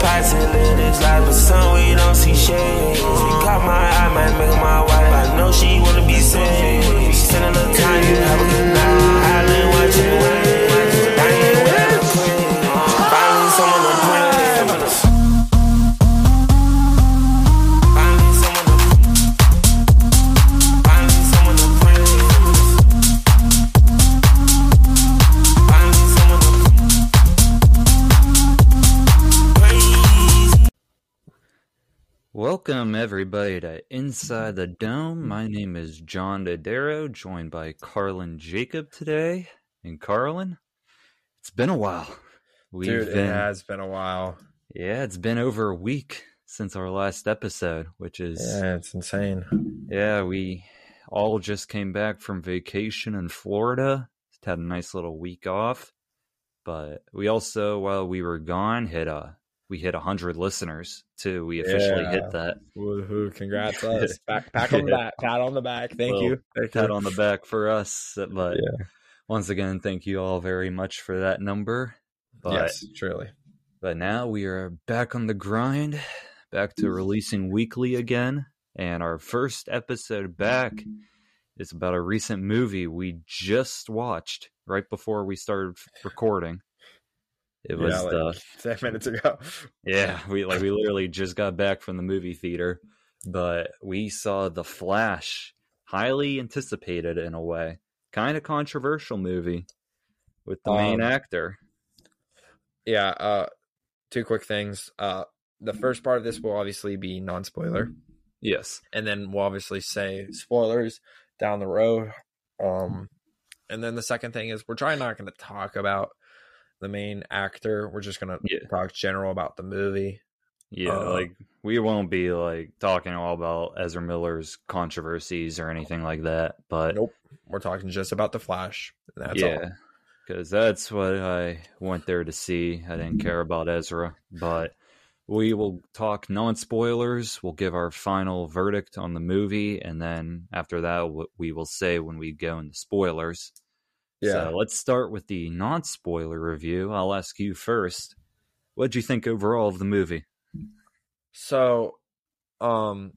passing live this life, but some we don't see shade. She caught my eye, might make my wife. I know she wanna be saved. Spend a little time, you have a good Welcome, everybody, to Inside the Dome. Mm-hmm. My name is John Dodaro, joined by Carlin Jacob today. And Carlin, it's been a while. We've Dude, been, it has been a while. yeah, it's been over a week since our last episode, which is, yeah. Yeah, it's insane. Yeah, we all just came back from vacation in Florida. Just Had a nice little week off, but we also, while we were gone, hit a we hit hundred listeners too. We officially Yeah. hit that. Woohoo! Congrats us. Back, pat on the back. Pat on the back. Thank Well, you. Thank pat you. on the back for us. But Yeah. once again, thank you all very much for that number. But yes, truly. but now we are back on the grind, back to releasing weekly again. And our first episode back is about a recent movie we just watched right before we started recording. It was yeah, like the ten minutes ago. yeah, we like we literally just got back from the movie theater, but we saw The Flash, highly anticipated in a way, kind of controversial movie with the main Um, actor. Yeah. Uh, two quick things. Uh, the first part of this will obviously be non-spoiler, Yes. and then we'll obviously say spoilers down the road. Um, and then the second thing is we're trying not going to talk about the main actor. We're just going to Yeah. talk general about the movie. Yeah, Uh, like we won't be like talking all about Ezra Miller's controversies or anything like that, but Nope. We're talking just about the Flash. That's yeah, because that's what I went there to see. I didn't care about Ezra, but we will talk non spoilers. We'll give our final verdict on the movie, and then after that, we will say when we go into spoilers. Yeah. So let's start with the non spoiler review. I'll ask you first. What'd you think overall of the movie? So, um,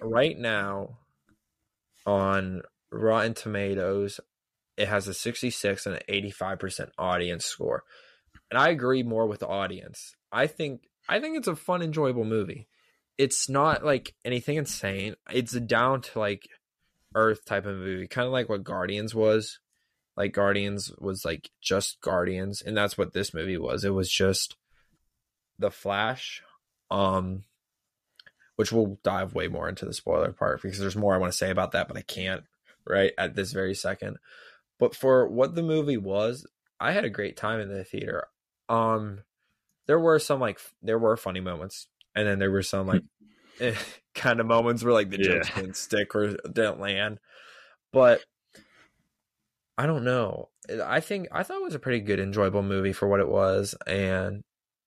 right now on Rotten Tomatoes, it has a 66 and an 85% audience score. And I agree more with the audience. I think I think it's a fun, enjoyable movie. It's not like anything insane. It's a down to like earth type of movie, kind of like what Guardians was. Like Guardians was like just Guardians, and that's what this movie was. It was just the Flash, um, which we'll dive way more into the spoiler part because there's more I want to say about that, but I can't right at this very second. But for what the movie was, I had a great time in the theater. Um, there were some like there were funny moments, and then there were some like eh, kind of moments where like the jokes Yeah. didn't stick or didn't land. But I don't know. Uh, I think I thought it was a pretty good, enjoyable movie for what it was. And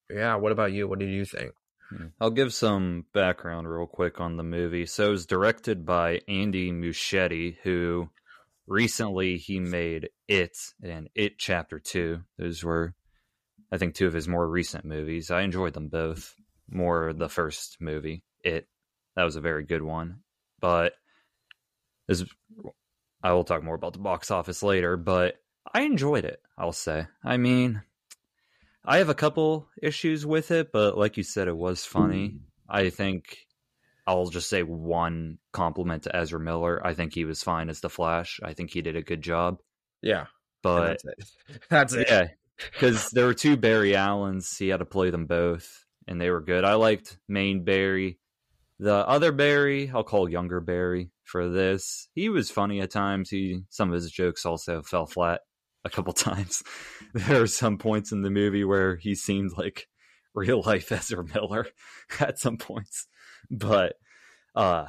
yeah, what about you? What did you think? Hmm. I'll give some background real quick on the movie. So it was directed by Andy Muschietti, who recently he made It and It Chapter Two. Those were, I think, two of his more recent movies. I enjoyed them both. More the first movie, It. That was a very good one. But this, I will talk more about the box office later. But I enjoyed it. I'll say. I mean, I have a couple issues with it, but like you said, it was funny. Mm. I think I'll just say one compliment to Ezra Miller. I think he was fine as the Flash. I think he did a good job. Yeah, But that's it. That's it. yeah, because there were two Barry Allens. He had to play them both, and they were good. I liked main Barry. The other Barry, I'll call younger Barry for this. He was funny at times. He some of his jokes also fell flat a couple times. there are some points in the movie where he seemed like real life Ezra Miller at some points, but uh,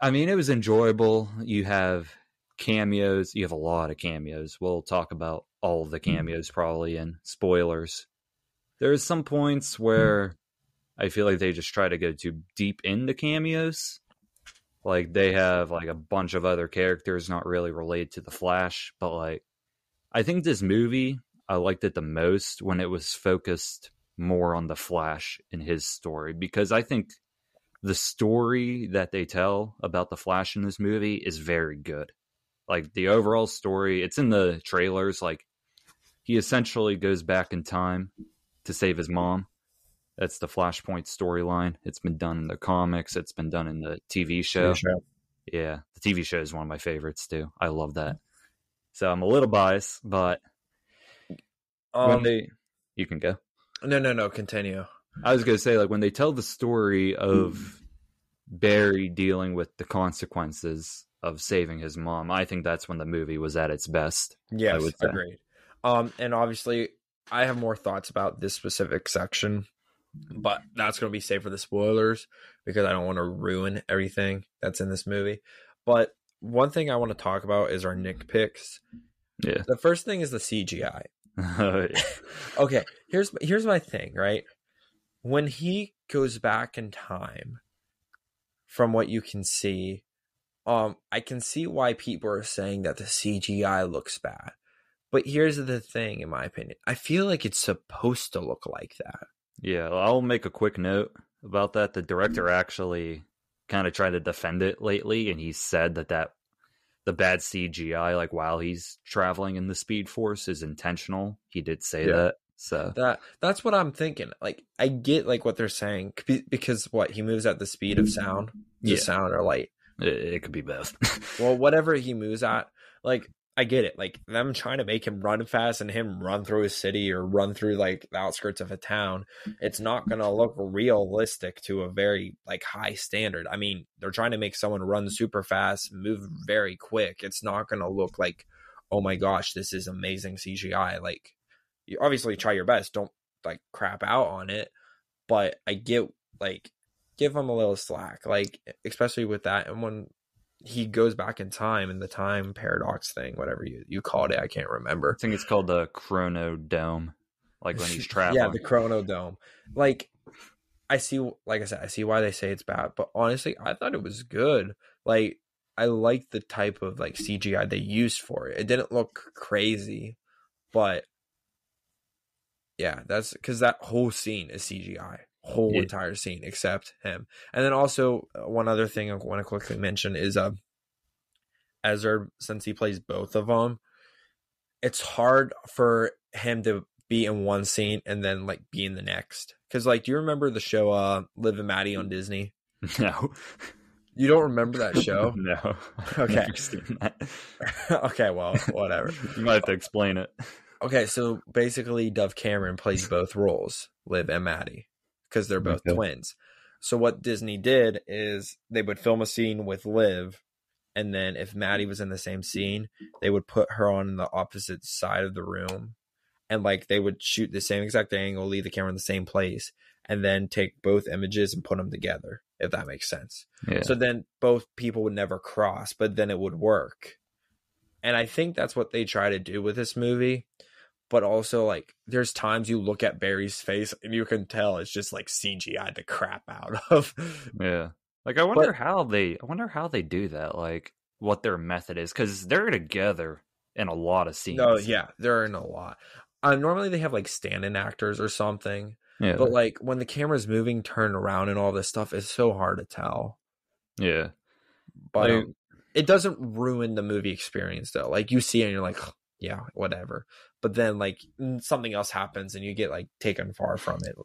I mean, it was enjoyable. You have cameos. You have a lot of cameos. We'll talk about all the cameos probably in spoilers. There's some points where I feel like they just try to go too deep into cameos. Like they have like a bunch of other characters not really related to the Flash, but like I think this movie I liked it the most when it was focused more on the Flash in his story because I think the story that they tell about the Flash in this movie is very good. Like the overall story, it's in the trailers. Like he essentially goes back in time to save his mom. That's the Flashpoint storyline. It's been done in the comics. It's been done in the TV show. Yeah, the TV show is one of my favorites too. I love that. So I'm a little biased, but when Um, they, you can go. no, no, no. Continue. I was gonna say like when they tell the story of Barry dealing with the consequences of saving his mom, I think that's when the movie was at its best. Yes, would say. agreed. Um, and obviously, I have more thoughts about this specific section, but that's going to be safe for the spoilers because I don't want to ruin everything that's in this movie. But one thing I want to talk about is our Nick picks. Yeah. The first thing is the CGI. Yeah. Okay, here's here's my thing, right? When he goes back in time, from what you can see, um, I can see why people are saying that the CGI looks bad. But here's the thing, in my opinion, I feel like it's supposed to look like that. Yeah, I'll make a quick note about that. The director mm-hmm. actually kind of tried to defend it lately, and he said that that the bad CGI, like while he's traveling in the Speed Force, is intentional. He did say Yeah. that. So That that's what I'm thinking. Like I get like what they're saying because what he moves at the speed of sound, Yeah. sound or light. it, it could be both. Well, whatever he moves at, like I get it. Like them trying to make him run fast and him run through a city or run through like the outskirts of a town, it's not gonna look realistic to a very like high standard. I mean, they're trying to make someone run super fast, move very quick. It's not gonna look like, oh my gosh, this is amazing CGI. Like you obviously try your best. Don't like crap out on it. But I get like give him a little slack. Like especially with that and when he goes back in time in the time paradox thing, whatever you, you called it. I can't remember. I think it's called the Chrono Dome, like when he's traveling. yeah, the Chrono Dome. Like, I see, like I said, I see why they say it's bad, but honestly, I thought it was good. Like, I like the type of like CGI they used for it. It didn't look crazy, but yeah, that's because that whole scene is CGI, whole Yeah. entire scene except him. And then also uh, one other thing I want to quickly mention is uh, Ezra, since he plays both of them, it's hard for him to be in one scene and then like be in the next. Because like, do you remember the show uh Liv and Maddie on Disney? no, You don't remember that show? no. Okay. never seen that. okay, well, whatever. You might have to explain it. Okay, so basically, Dove Cameron plays both roles, Liv and Maddie, because they're both Okay. twins. So what Disney did is they would film a scene with Liv, and then if Maddie was in the same scene, they would put her on the opposite side of the room, and like they would shoot the same exact angle, leave the camera in the same place, and then take both images and put them together. If that makes sense. Yeah. So then both people would never cross, but then it would work. And I think that's what they try to do with this movie. But also, like, there's times you look at Barry's face and you can tell it's just like CGI the crap out of. Yeah. Like I wonder But- how they I wonder how they do that, like what their method is cuz they're together in a lot of scenes. no, yeah, they're in a lot. Uh, normally they have like stand-in actors or something, Yeah. but like when the camera's moving, turn around, and all this stuff, is so hard to tell. yeah. But Like- um, it doesn't ruin the movie experience though. Like you see it and you're like, yeah, whatever. But then like something else happens and you get like taken far from it.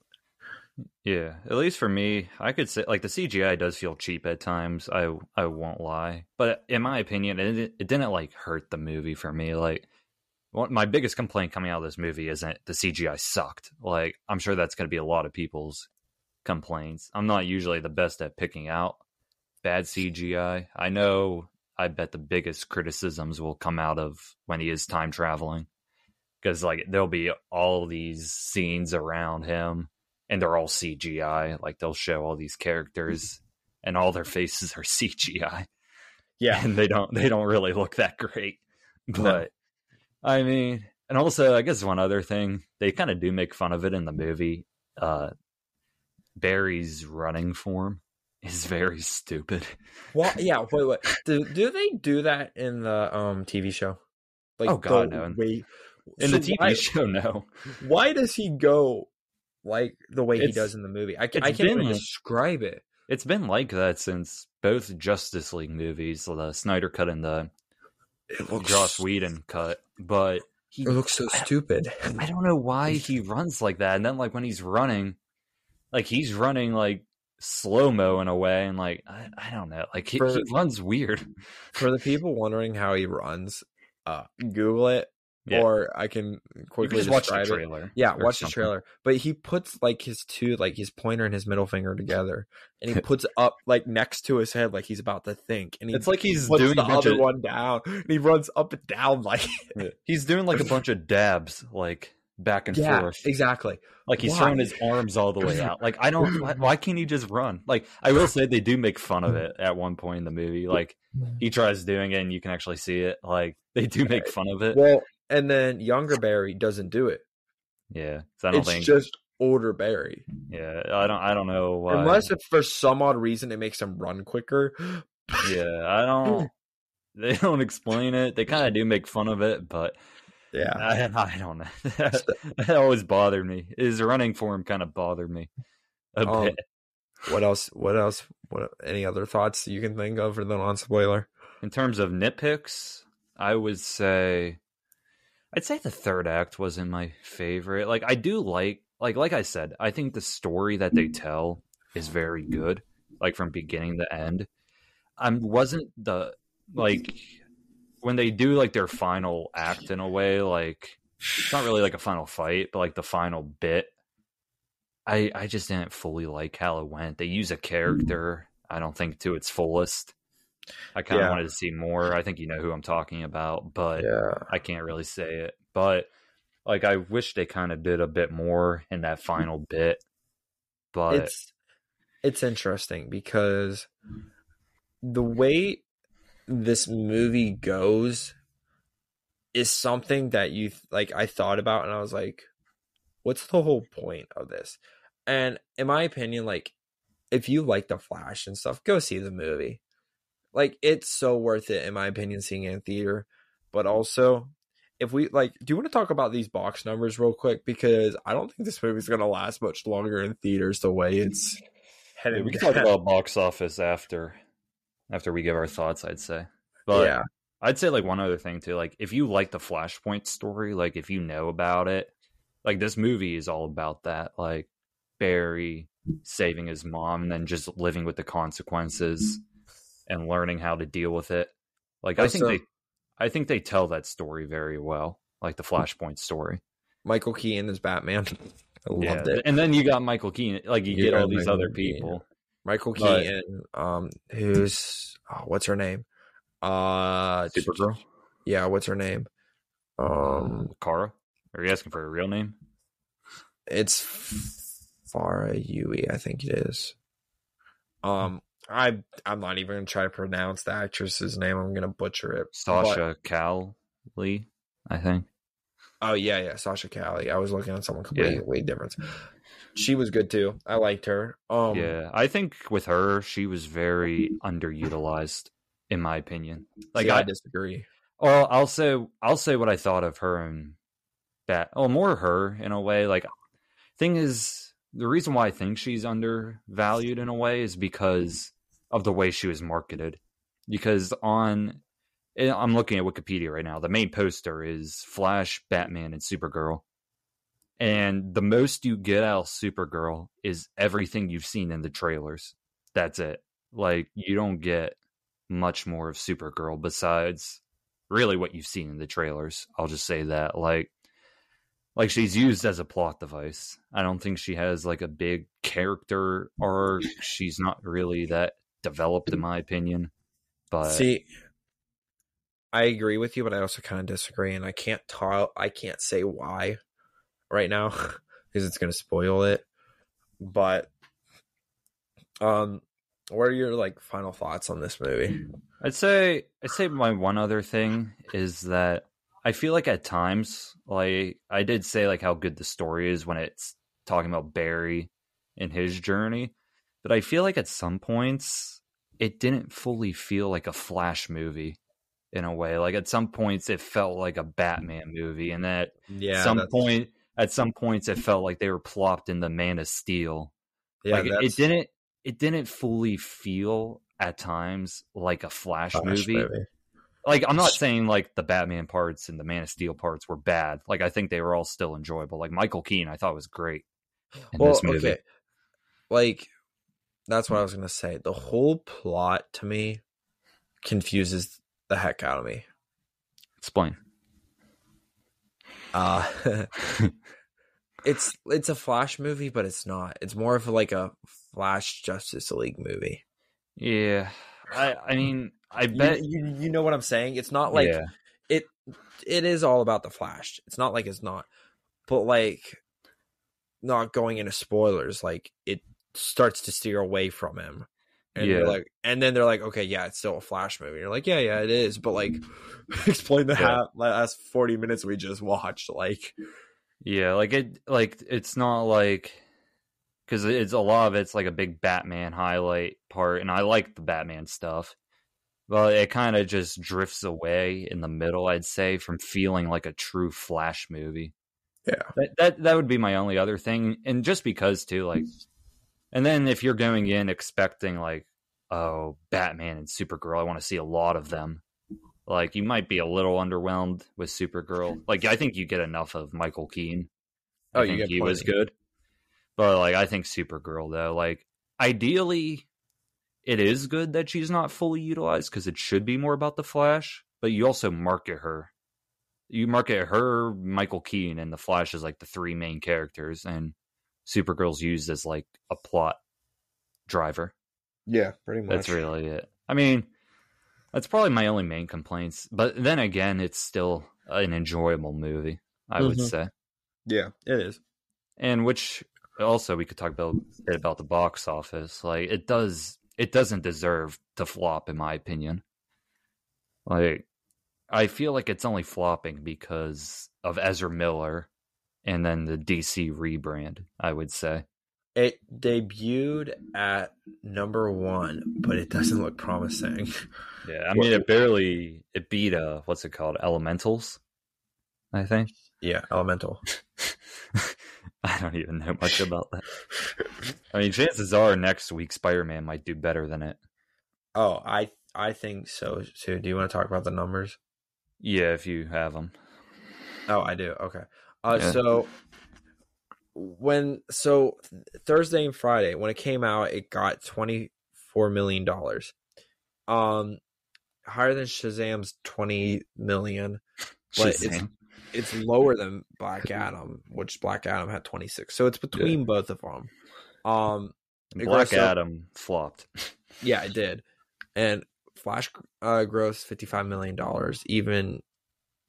Yeah. At least for me, I could say like the CGI does feel cheap at times. I I won't lie. But in my opinion, it it didn't like hurt the movie for me. Like my biggest complaint coming out of this movie isn't the CGI sucked. Like I'm sure that's going to be a lot of people's complaints. I'm not usually the best at picking out bad CGI. I know I bet the biggest criticisms will come out of when he is time traveling because like there'll be all these scenes around him and they're all CGI. Like they'll show all these characters and all their faces are CGI Yeah. and they don't they don't really look that great. No. But I mean, and also I guess one other thing they kind of do make fun of it in the movie. Uh, Barry's running form is very stupid. Well, yeah. Wait, wait. Do do they do that in the um TV show? Like, Oh, God, no. Wait. In So the TV why, show, no. why does he go like the way he does in the movie. I, I can't even describe it. It's been like that since both Justice League movies, the Snyder cut and the It Joss Whedon cut. But he, It looks so stupid. I don't know why he runs like that. And then like when he's running, like he's running like slow mo in a way, and like I, I don't know, like he, For- he runs weird. For the people wondering how he runs, uh, Google it, Yeah. or I can You can quickly just watch the describe it. trailer. Yeah, watch the trailer. But he puts like his two, like his pointer and his middle finger together, and he puts up like next to his head, like he's about to think. And he It's like he's puts doing the other of, one down, and he runs up and down like he's doing like a bunch of dabs, like back and yeah, forth. exactly. Like he's Why? throwing his arms all the way out. Like I don't. Why, why can't he just run? Like I will say they do make fun of mm-hmm. it at one point in the movie. Like he tries doing it, and you can actually see it. Like they do make fun of it. Well, and then younger Barry doesn't do it. Yeah, so I don't think. It's think. just older Barry, yeah, I don't. I don't know why. unless if for some odd reason it makes him run quicker. yeah, I don't. They don't explain it. They kind of do make fun of it, but Yeah, I, I don't know. that always bothered me. His running form kind of bothered me a Um, bit. What else? What else? What? Any other thoughts you can think of for the non spoiler? In terms of nitpicks, I would say I'd say the third act wasn't my favorite. Like I do like like like I said, I think the story that they tell is very good, like from beginning to end. I wasn't the like when they do like their final act in a way, like it's not really like a final fight, but like the final bit. I I just didn't fully like how it went. They use a character, I don't think to its fullest. I kind of Yeah. wanted to see more. I think you know who I'm talking about, but Yeah, I can't really say it. But like I wish they kind of did a bit more in that final bit. But it's it's interesting because the way this movie goes is something that you like I thought about and I was like what's the whole point of this? And in my opinion like if you like the flash and stuff go see the movie. Like it's so worth it in my opinion seeing it in theater, but also if we like do you want to talk about these box numbers real quick because I don't think this movie's going to last much longer in theaters the way it's headed. we can talk about box office after after we give our thoughts, I'd say. But yeah, I'd say like one other thing too, like if you like the Flashpoint story, like if you know about it, like this movie is all about that. Like Barry saving his mom and then just living with the consequences and learning how to deal with it. Like I think Also- they I think they tell that story very well. Like the Flashpoint story. Michael Keaton is Batman. I loved yeah. it. And then you got Michael Keaton. Like you, You get all these Michael other Keaton. Michael But- Keaton, um, who's oh, what's her name? Uh, Supergirl. Yeah, what's her name? Um, Kara? Are you asking for a real name? it's Farah Yui, I think it is. Um, I I'm not even gonna try to pronounce the actress's name. I'm gonna butcher it. But- Sasha Cowley, I think. Oh yeah, yeah, Sasha Calle. I was looking at someone completely different. She was good too. I liked her. Um, yeah, I think with her, she was very underutilized, in my opinion. Like, see, I I, disagree. well, I'll say, I'll say what I thought of her and that. Oh, more her in a way. Like, thing is, the reason why I think she's undervalued in a way is because of the way she was marketed. Because on, eh, I'm looking at Wikipedia right now. The main poster is Flash, Batman, and Supergirl. And the most you get out of Supergirl is everything you've seen in the trailers. That's it. Like you don't get much more of Supergirl besides really what you've seen in the trailers. I'll just say that. Like like she's used as a plot device. I don't think she has like a big character arc. She's not really that developed in my opinion. But See, I agree with you, but I also kind of disagree, and I can't tell. I can't say why right now because it's going to spoil it. But, um, what are your like final thoughts on this movie? I'd say I'd say my one other thing is that I feel like at times, like I did say like how good the story is when it's talking about Barry and his journey, but I feel like at some points it didn't fully feel like a Flash movie in a way. Like at some points it felt like a Batman movie, and that Yeah, some that's- point at some points it felt like they were plopped in the Man of Steel. Yeah, like it, it didn't it didn't fully feel at times like a Flash, Flash movie. movie. Like I'm not saying like the Batman parts and the Man of Steel parts were bad. Like I think they were all still enjoyable. Like Michael Keaton, I thought was great in Well, this movie. okay, like that's what I was gonna say. The whole plot to me confuses the heck out of me. Explain. Uh it's it's a Flash movie, but it's not. It's more of like a Flash Justice League movie. Yeah, I I mean I You, bet. you you know what I'm saying? It's not like yeah. it it is all about the Flash. It's not like it's not. But like not going into spoilers, like it starts to steer away from him. And Yeah. like and then they're like, okay, yeah, it's still a Flash movie. You're like, yeah, yeah, it is. But like explain the Yeah. last forty minutes we just watched. Like Yeah, like it, like it's not like because it's a lot of it's like a big Batman highlight part, and I like the Batman stuff, but it kind of just drifts away in the middle. I'd say from feeling like a true Flash movie. Yeah. that that that would be my only other thing, and just because too, like, and then if you're going in expecting like, oh, Batman and Supergirl, I want to see a lot of them. Like you might be a little underwhelmed with Supergirl. Like I think you get enough of Michael Keane. I Oh, you think he was good. But like I think Supergirl though, like ideally it is good that she's not fully utilized because it should be more about the Flash, but you also market her. You market her, Michael Keane, and the Flash as like the three main characters, and Supergirl's used as like a plot driver. Yeah, pretty much. That's really it. I mean, that's probably my only main complaints. But then again, it's still an enjoyable movie, I would Mhm. say. Yeah, it is. And which also we could talk about a bit about the box office. Like it does it doesn't deserve to flop in my opinion. Like I feel like it's only flopping because of Ezra Miller and then the DC rebrand, I would say. It debuted at number one, but it doesn't look promising. Yeah, I mean it barely it beat uh what's it called? Elementals, I think. yeah, Elemental. I don't even know much about that. I mean, chances are next week Spider Man might do better than it. Oh, I I think so too. Do you want to talk about the numbers? Yeah, if you have them. Oh, I do. Okay. Uh, Yeah. so when so Thursday and Friday when it came out, it got twenty four million dollars, um, higher than Shazam's twenty million. But it's Shazam. it's lower than Black Adam, which Black Adam had twenty six. So it's between both of them. Um, Black up- Adam flopped. Yeah, it did. And Flash uh, grossed fifty five million dollars. Even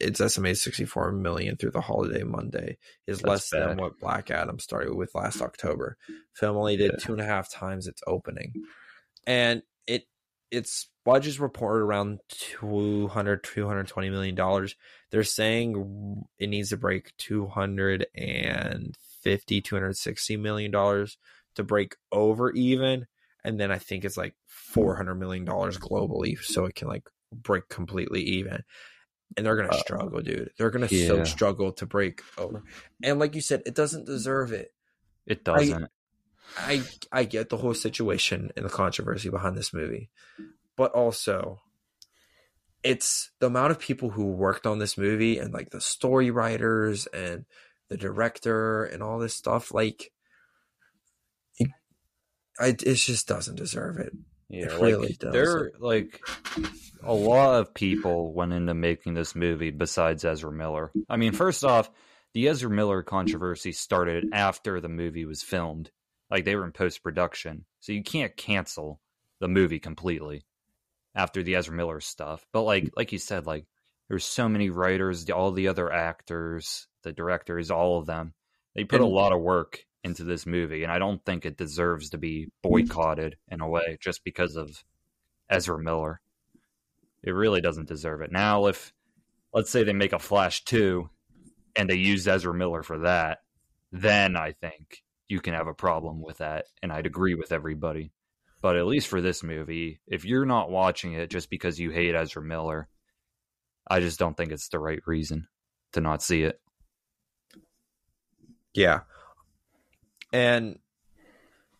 it's estimated sixty four million through the holiday Monday is That's less than what Black Adam started with last mm. October. Film only did Yeah. two and a half times its opening, and it its budget's reported around 200 220 million dollars. They're saying it needs to break 250 260 million dollars to break over even and then I think it's like four hundred million dollars globally, so it can like break completely even. And they're gonna Uh, struggle, dude. They're gonna so struggle to break over. And like you said, it doesn't deserve it. It doesn't. I I get the whole situation and the controversy behind this movie, but also it's the amount of people who worked on this movie and like the story writers and the director and all this stuff. Like, it, I, it just doesn't deserve it. Yeah, it like really does. there, like a lot of people went into making this movie besides Ezra Miller. I mean, first off, the Ezra Miller controversy started after the movie was filmed. Like they were in post production, so you can't cancel the movie completely after the Ezra Miller stuff. But like, like you said, like there's so many writers, all the other actors, the directors, all of them. They put a lot of work into this movie, and I don't think it deserves to be mm-hmm. boycotted in a way just because of Ezra Miller. It really doesn't deserve it. Now, if let's say they make a Flash 2 and they use Ezra Miller for that, then I think you can have a problem with that, and I'd agree with everybody. But at least for this movie, if you're not watching it just because you hate Ezra Miller, I just don't think it's the right reason to not see it. Yeah. And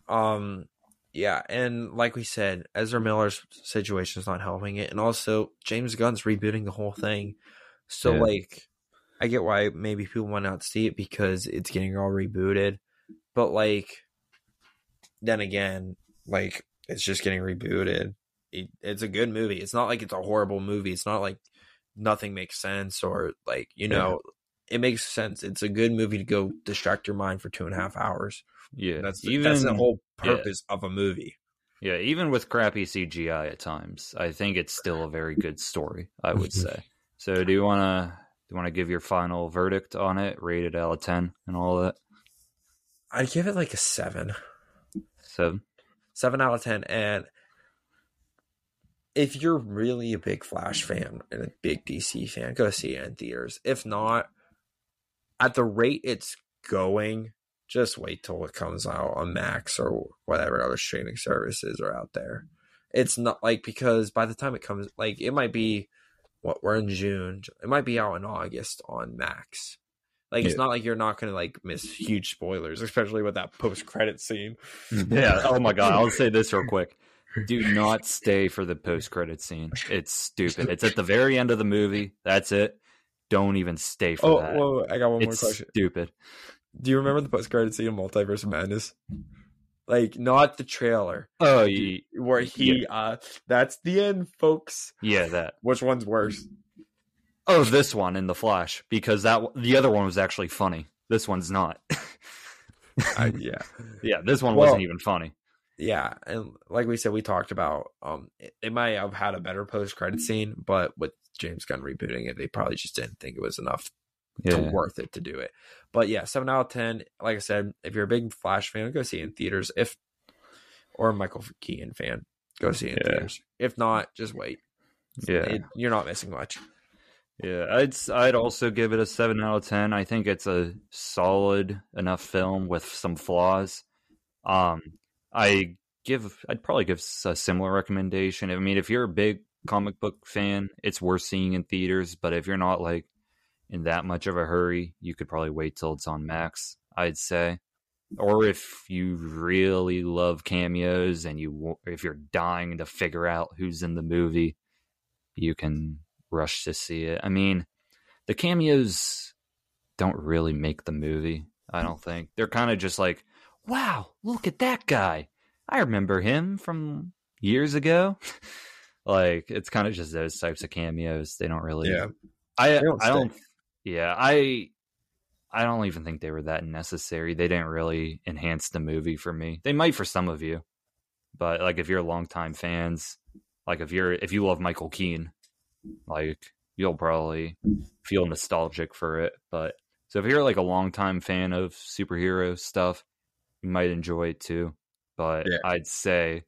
um yeah, and like we said, Ezra Miller's situation is not helping it, and also James Gunn's rebooting the whole thing. So Yeah. like I get why maybe people want not to see it because it's getting all rebooted. But like then again, like it's just getting rebooted. It, it's a good movie. It's not like it's a horrible movie. It's not like nothing makes sense or like you know it makes sense. It's a good movie to go distract your mind for two and a half hours. Yeah, That's the, even that's the whole yeah. purpose of a movie. yeah, even with crappy CGI at times, I think it's still a very good story. I would mm-hmm. say. So, do you want to do you want to give your final verdict on it, rated out of ten, and all that? I'd give it like a seven, Seven. seven out of ten. And if you're really a big Flash fan and a big DC fan, go see it in theaters. If not, at the rate it's going, just wait till it comes out on Max or whatever other streaming services are out there. It's not like because by the time it comes, like it might be what we're in June, it might be out in August on Max. Like it's Yeah. not like you're not gonna like miss huge spoilers, especially with that post credit scene. Mm-hmm. Yeah. Oh my god. I'll say this real quick. Do not stay for the post credit scene. It's stupid. It's at the very end of the movie. That's it. Don't even stay for Oh, that. whoa, I got one more question. stupid. Do you remember the post credit scene of Multiverse of Madness? Like not the trailer Oh, ye- where he uh that's the end, folks. yeah, that. Which one's worse? Oh, this one in the Flash because that the other one was actually funny. This one's not. I, yeah. yeah, this one Well- wasn't even funny. Yeah, and like we said, we talked about um it, they might have had a better post credit scene, but with James Gunn rebooting it, they probably just didn't think it was enough to worth it to do it. But yeah, seven out of ten. Like I said, if you're a big Flash fan, go see it in theaters. If or a Michael Keaton fan, go see it in Yeah. theaters. If not, just wait. yeah, It- you're not missing much. yeah. I'd I'd also give it a seven out of ten. I think it's a solid enough film with some flaws. Um, I give I'd probably give a similar recommendation. I mean, if you're a big comic book fan, it's worth seeing in theaters. But if you're not like in that much of a hurry, you could probably wait till it's on Max. I'd say. Or if you really love cameos and you if you're dying to figure out who's in the movie, you can rush to see it. I mean, the cameos don't really make the movie. I don't think they're kind of just like, "Wow, look at that guy! I remember him from years ago." like it's kind of just those types of cameos. They don't really. Yeah. I don't I don't. stick. Yeah, I I don't even think they were that necessary. They didn't really enhance the movie for me. They might for some of you, but like if you're longtime fans, like if you're if you love Michael Keane, like you'll probably feel nostalgic for it. But so if you're like a longtime fan of superhero stuff, you might enjoy it too. But Yeah. I'd say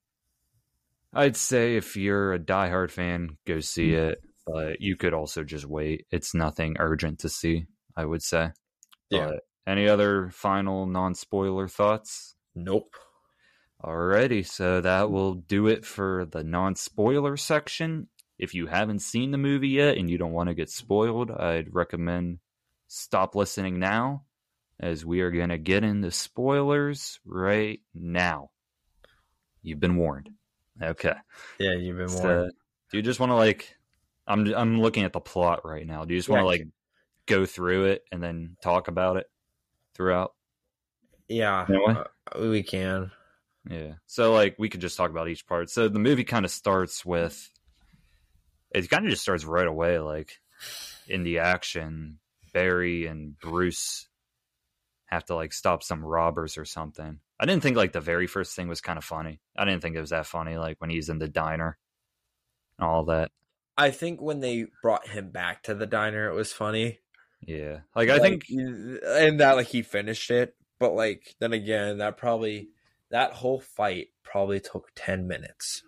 I'd say if you're a diehard fan, go see mm-hmm. it. But you could also just wait. It's nothing urgent to see, I would say. Yeah. But any other final non spoiler thoughts? Nope. Alrighty, so that will do it for the non spoiler section. If you haven't seen the movie yet and you don't want to get spoiled, I'd recommend stop listening now, as we are going to get into spoilers right now. You've been warned. Okay. Yeah, you've been So, warned. do you just want to like? I'm I'm looking at the plot right now. Do you just want Yeah. to like go through it and then talk about it throughout? yeah, Anyway. uh, we can. Yeah. So like we could just talk about each part. So the movie kind of starts with it kind of just starts right away like in the action Barry and Bruce have to like stop some robbers or something. I didn't think like the very first thing was kind of funny. I didn't think it was that funny like when he's in the diner and all that. I think when they brought him back to the diner, it was funny. Yeah. Like I Like, think and that like he finished it, but like then again, that probably that whole fight probably took ten minutes.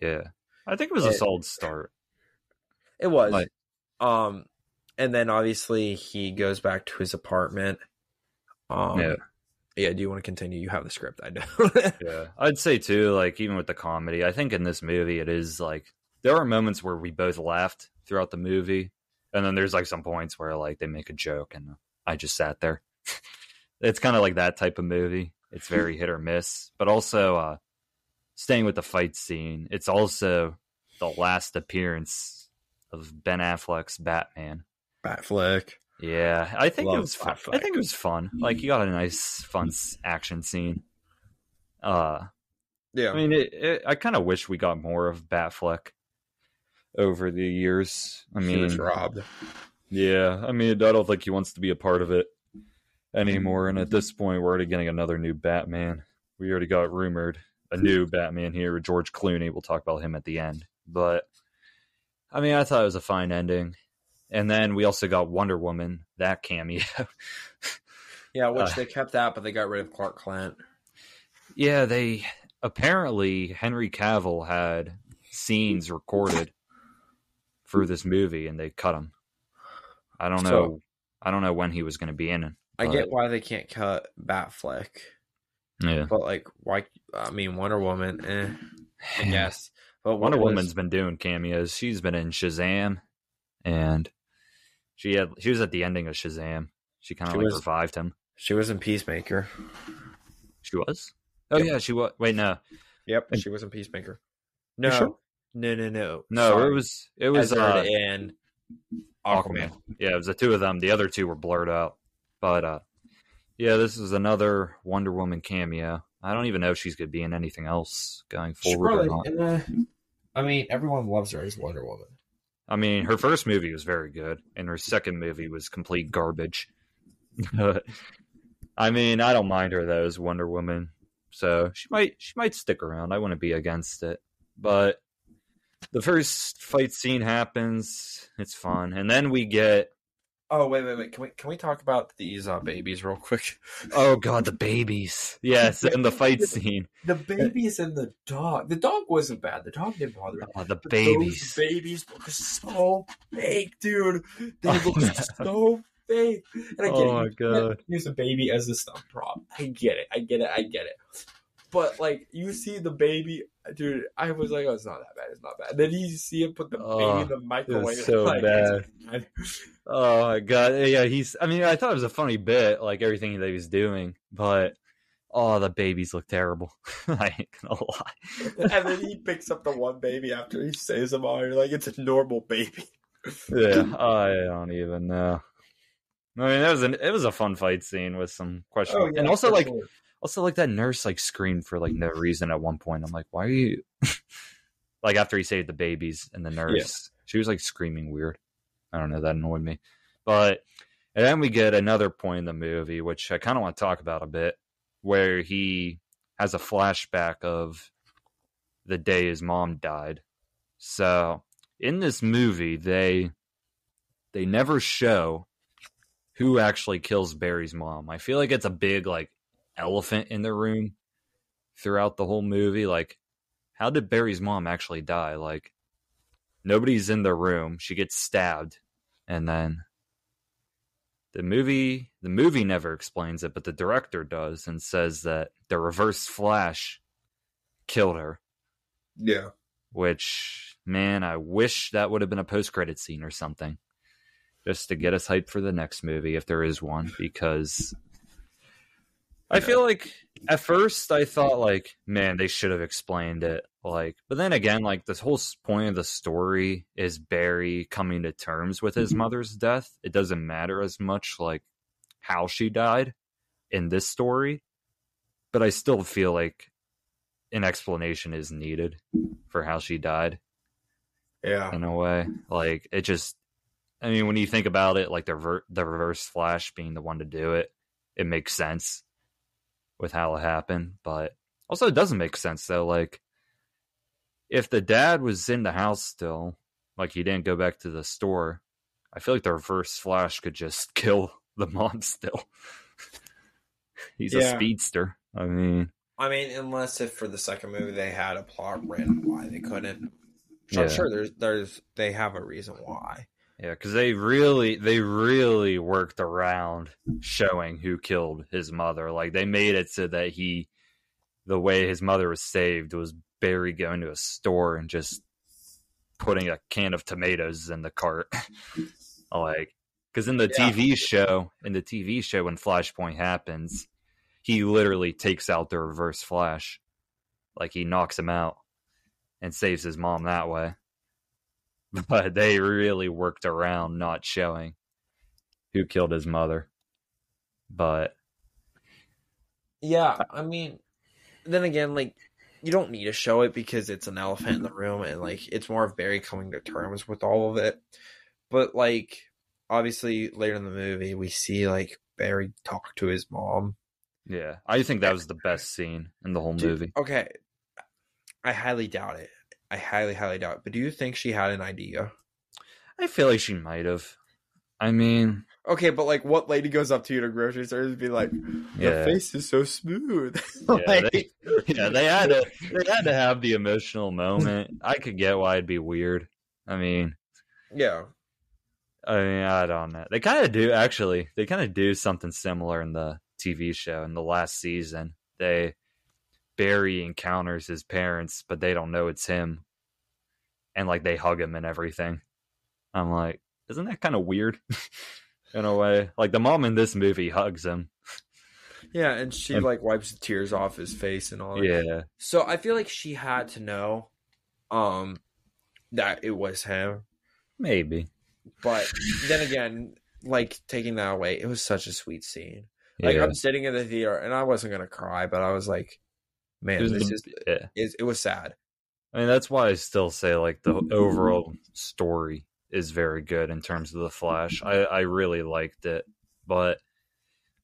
yeah. I think it was a solid start. It was. Like- um and then obviously he goes back to his apartment. Um Yeah. yeah. do you want to continue? You have the script, I do. Yeah, I'd say too. Like even with the comedy, I think in this movie it is like there are moments where we both laughed throughout the movie, and then there's like some points where like they make a joke and I just sat there. it's kind of like that type of movie. It's very hit or miss, but also uh, staying with the fight scene. It's also the last appearance of Ben Affleck's Batman. Batfleck. Yeah, I think Love it was. Fun. I think it was fun. Like you got a nice, fun action scene. Uh, Yeah. I mean, it, it, I kind of wish we got more of Batfleck over the years. I he was mean, robbed. yeah, I mean, I don't think he wants to be a part of it anymore. And at this point, we're already getting another new Batman. We already got rumored a new Batman here with George Clooney. We'll talk about him at the end. But I mean, I thought it was a fine ending. And then we also got Wonder Woman, that cameo. Yeah, which Uh, they kept that, but they got rid of Clark Kent. yeah, they apparently Henry Cavill had scenes recorded for this movie and they cut them. I don't know. So- I don't know when he was going to be in it. I get why they can't cut Batfleck, Yeah. but like, why? I mean, Wonder Woman, eh, I guess. But Wonder was- Woman's been doing cameos. She's been in Shazam, and she had she was at the ending of Shazam. She kind of like was- revived him. She was in Peacemaker. She was. Oh Yep. yeah, she was. Wait, no, Yep, she was in Peacemaker. No, sure? no, no, no. no. Sorry. It was it was Ezra uh, and Aquaman. Yeah, it was the two of them. The other two were blurred out. But uh, yeah, this is another Wonder Woman cameo. I don't even know if she's gonna be in anything else going She forward or probably- not. eh, I mean, everyone loves her as Wonder Woman. I mean, her first movie was very good, and her second movie was complete garbage. I mean, I don't mind her though as Wonder Woman, so she might she might stick around. I wouldn't be against it, but the first fight scene happens. It's fun, and then we get Oh wait, wait, wait. Can we can we talk about these uh, babies real quick? oh god the babies. Yes, and the fight scene. The babies and the dog. The dog wasn't bad. The dog didn't bother me. Oh, the But babies. Those babies look so fake, dude. They I look know. so fake. And I get Oh, it. my God. Use a baby as a stunt prop. I get it. I get it. I get it. But like you see the baby, dude. I was like, oh, it's not that bad. It's not bad. Then you see him put the Oh, baby in the microwave. so like, bad. bad. Oh my god, eh, yeah, he's. I mean, I thought it was a funny bit, like everything that he was doing, but oh, the babies look terrible. I ain't gonna lie. and then he picks up the one baby after he saves them all. You're like, it's a normal baby. Yeah, I don't even know. I mean, it was an it was a fun fight scene with some questions, oh and also like sure. Also like that nurse like screamed for like no mm. reason at one point. I'm like, why are you? like after he saved the babies and the nurse, she was like screaming weird. I don't know that annoyed me, but and then we get another point in the movie which I kind of want to talk about a bit, where he has a flashback of the day his mom died. So in this movie, they they never show who actually kills Barry's mom. I feel like it's a big like elephant in the room throughout the whole movie. Like, how did Barry's mom actually die? Like, nobody's in the room. She gets stabbed, and then the movie the movie never explains it, but the director does and says that the reverse flash killed her. yeah. Which man, I wish that would have been a post credit scene or something. Just to get us hyped for the next movie if there is one, because I feel like at first I thought like, man, they should have explained it. Like, but then again, like this whole point of the story is Barry coming to terms with his mm-hmm. mother's death. It doesn't matter as much like how she died in this story, but I still feel like an explanation is needed for how she died Yeah. in a way. Like it just, I mean, when you think about it, like the ver- the reverse flash being the one to do it, it makes sense with how it happened. But also, it doesn't make sense though. Like if the dad was in the house still, like he didn't go back to the store, I feel like the reverse flash could just kill the mom still. He's a speedster. I mean, I mean, unless if for the second movie they had a plot written why they couldn't. Which I'm sure there's there's they have a reason why. Yeah, because they really, they really worked around showing who killed his mother. Like they made it so that he, the way his mother was saved was Barry going to a store and just putting a can of tomatoes in the cart. like Because in the Yeah. TV show, in the TV show, when Flashpoint happens, he literally takes out the Reverse Flash, like he knocks him out and saves his mom that way. But they really worked around not showing who killed his mother. But Yeah, I mean, then again, like you don't need to show it because it's an elephant in the room, and like it's more of Barry coming to terms with all of it. But like, obviously, later in the movie, we see like Barry talk to his mom. yeah, I think that was the best scene in the whole Dude, movie. Okay, I highly doubt it. I highly, highly doubt. It. But do you think she had an idea? I feel like she might have. I mean, Okay, but like, what lady goes up to you at a grocery store and be like, Yeah. "The face is so smooth"? Yeah, Like- they, yeah, they had to they had to have the emotional moment. I could get why it'd be weird. I mean, yeah. I mean, I don't know. They kind of do actually. They kind of do something similar in the TV show in the last season. They Barry encounters his parents, but they don't know it's him, and like they hug him and everything. I'm like, isn't that kind of weird? in a way, like the mom in this movie hugs him. Yeah, and she And- like wipes the tears off his face and all that. Yeah, So I feel like she had to know um that it was him. maybe. But then again, like taking that away, it was such a sweet scene. Like yeah. I'm sitting in the theater and I wasn't gonna cry, but I was like, man, was this the- is, yeah. it was sad. I mean, that's why I still say like the overall story is very good in terms of the Flash. I I really liked it, but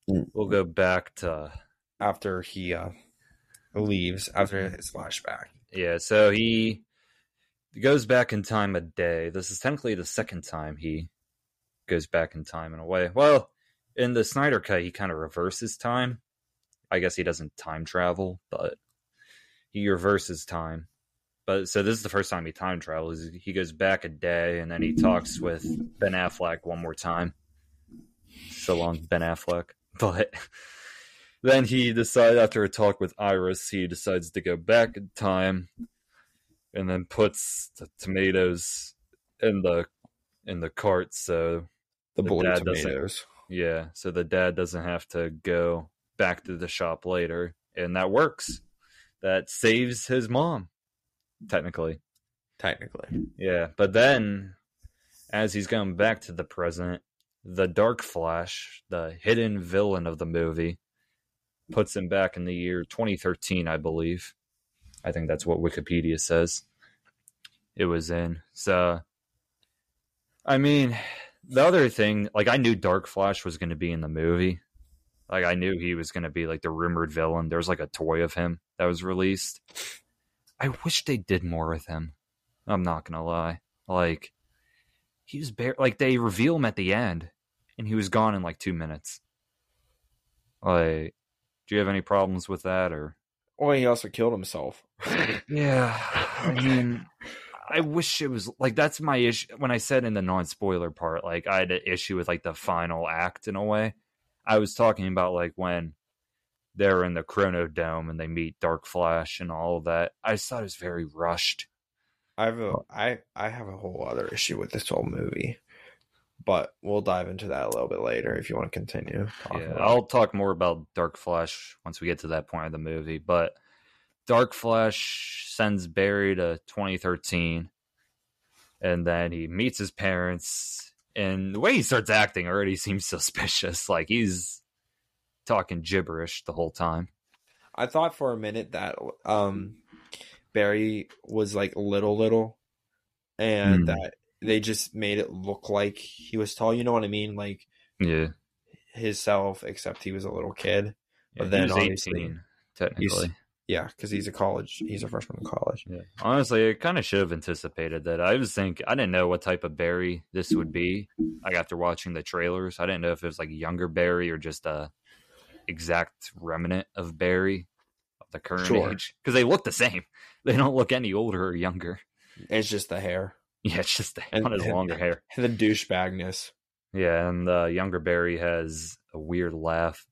Mm. we'll go back to After he uh leaves after his flashback. yeah. So he goes back in time a day. This is technically the second time he goes back in time in a way. Well, in the Snyder cut, he kind of reverses time. I guess he doesn't time travel, but he reverses time. But so this is the first time he time travels. He goes back a day and then he talks with Ben Affleck one more time. So long, Ben Affleck. But then he decides after a talk with Iris, he decides to go back in time and then puts the tomatoes in the in the cart so The, The dad tomatoes. yeah, so the dad doesn't have to go back to the shop later, and that works. That saves his mom, technically. Technically. Yeah, but then as he's going back to the present, the Dark Flash, the hidden villain of the movie, puts him back in the year 2013, I believe. I think that's what Wikipedia says. It was in. So, I mean, the other thing, like, I knew Dark Flash was going to be in the movie. Like, I knew he was going to be like the rumored villain. There was like a toy of him that was released. I wish they did more with him. I'm not gonna lie. Like he was bare like they reveal him at the end and he was gone in like two minutes. Like do you have any problems with that or Well, he also killed himself. Yeah. I mean I wish it was like that's my issue when I said in the non spoiler part, like I had an issue with like the final act in a way. I was talking about like when they're in the Chrono Dome and they meet Dark Flash and all of that. I just thought it was very rushed. I have a I I have a whole other issue with this whole movie, but we'll dive into that a little bit later if you want to continue. Yeah, I'll talk more about Dark Flash once we get to that point of the movie. But Dark Flash sends Barry to 2013, and then he meets his parents. And the way he starts acting already seems suspicious. Like he's talking gibberish the whole time. I thought for a minute that um Barry was like little little and Hmm. that they just made it look like he was tall, you know what I mean? Like Yeah, his self except he was a little kid. yeah But then he was obviously 18, technically. Yeah, cuz he's a college he's a freshman in college. Yeah. Honestly, I kind of should have anticipated that. I was think I didn't know what type of Barry this would be. Like after watching the trailers, I didn't know if it was like younger Barry or just a exact remnant of Barry of the current Sure. age because they look the same. They don't look any older or younger. It's just the hair. Yeah, it's just the, And- on his longer hair. The douchebagness. Yeah, and the younger Barry has a weird laugh.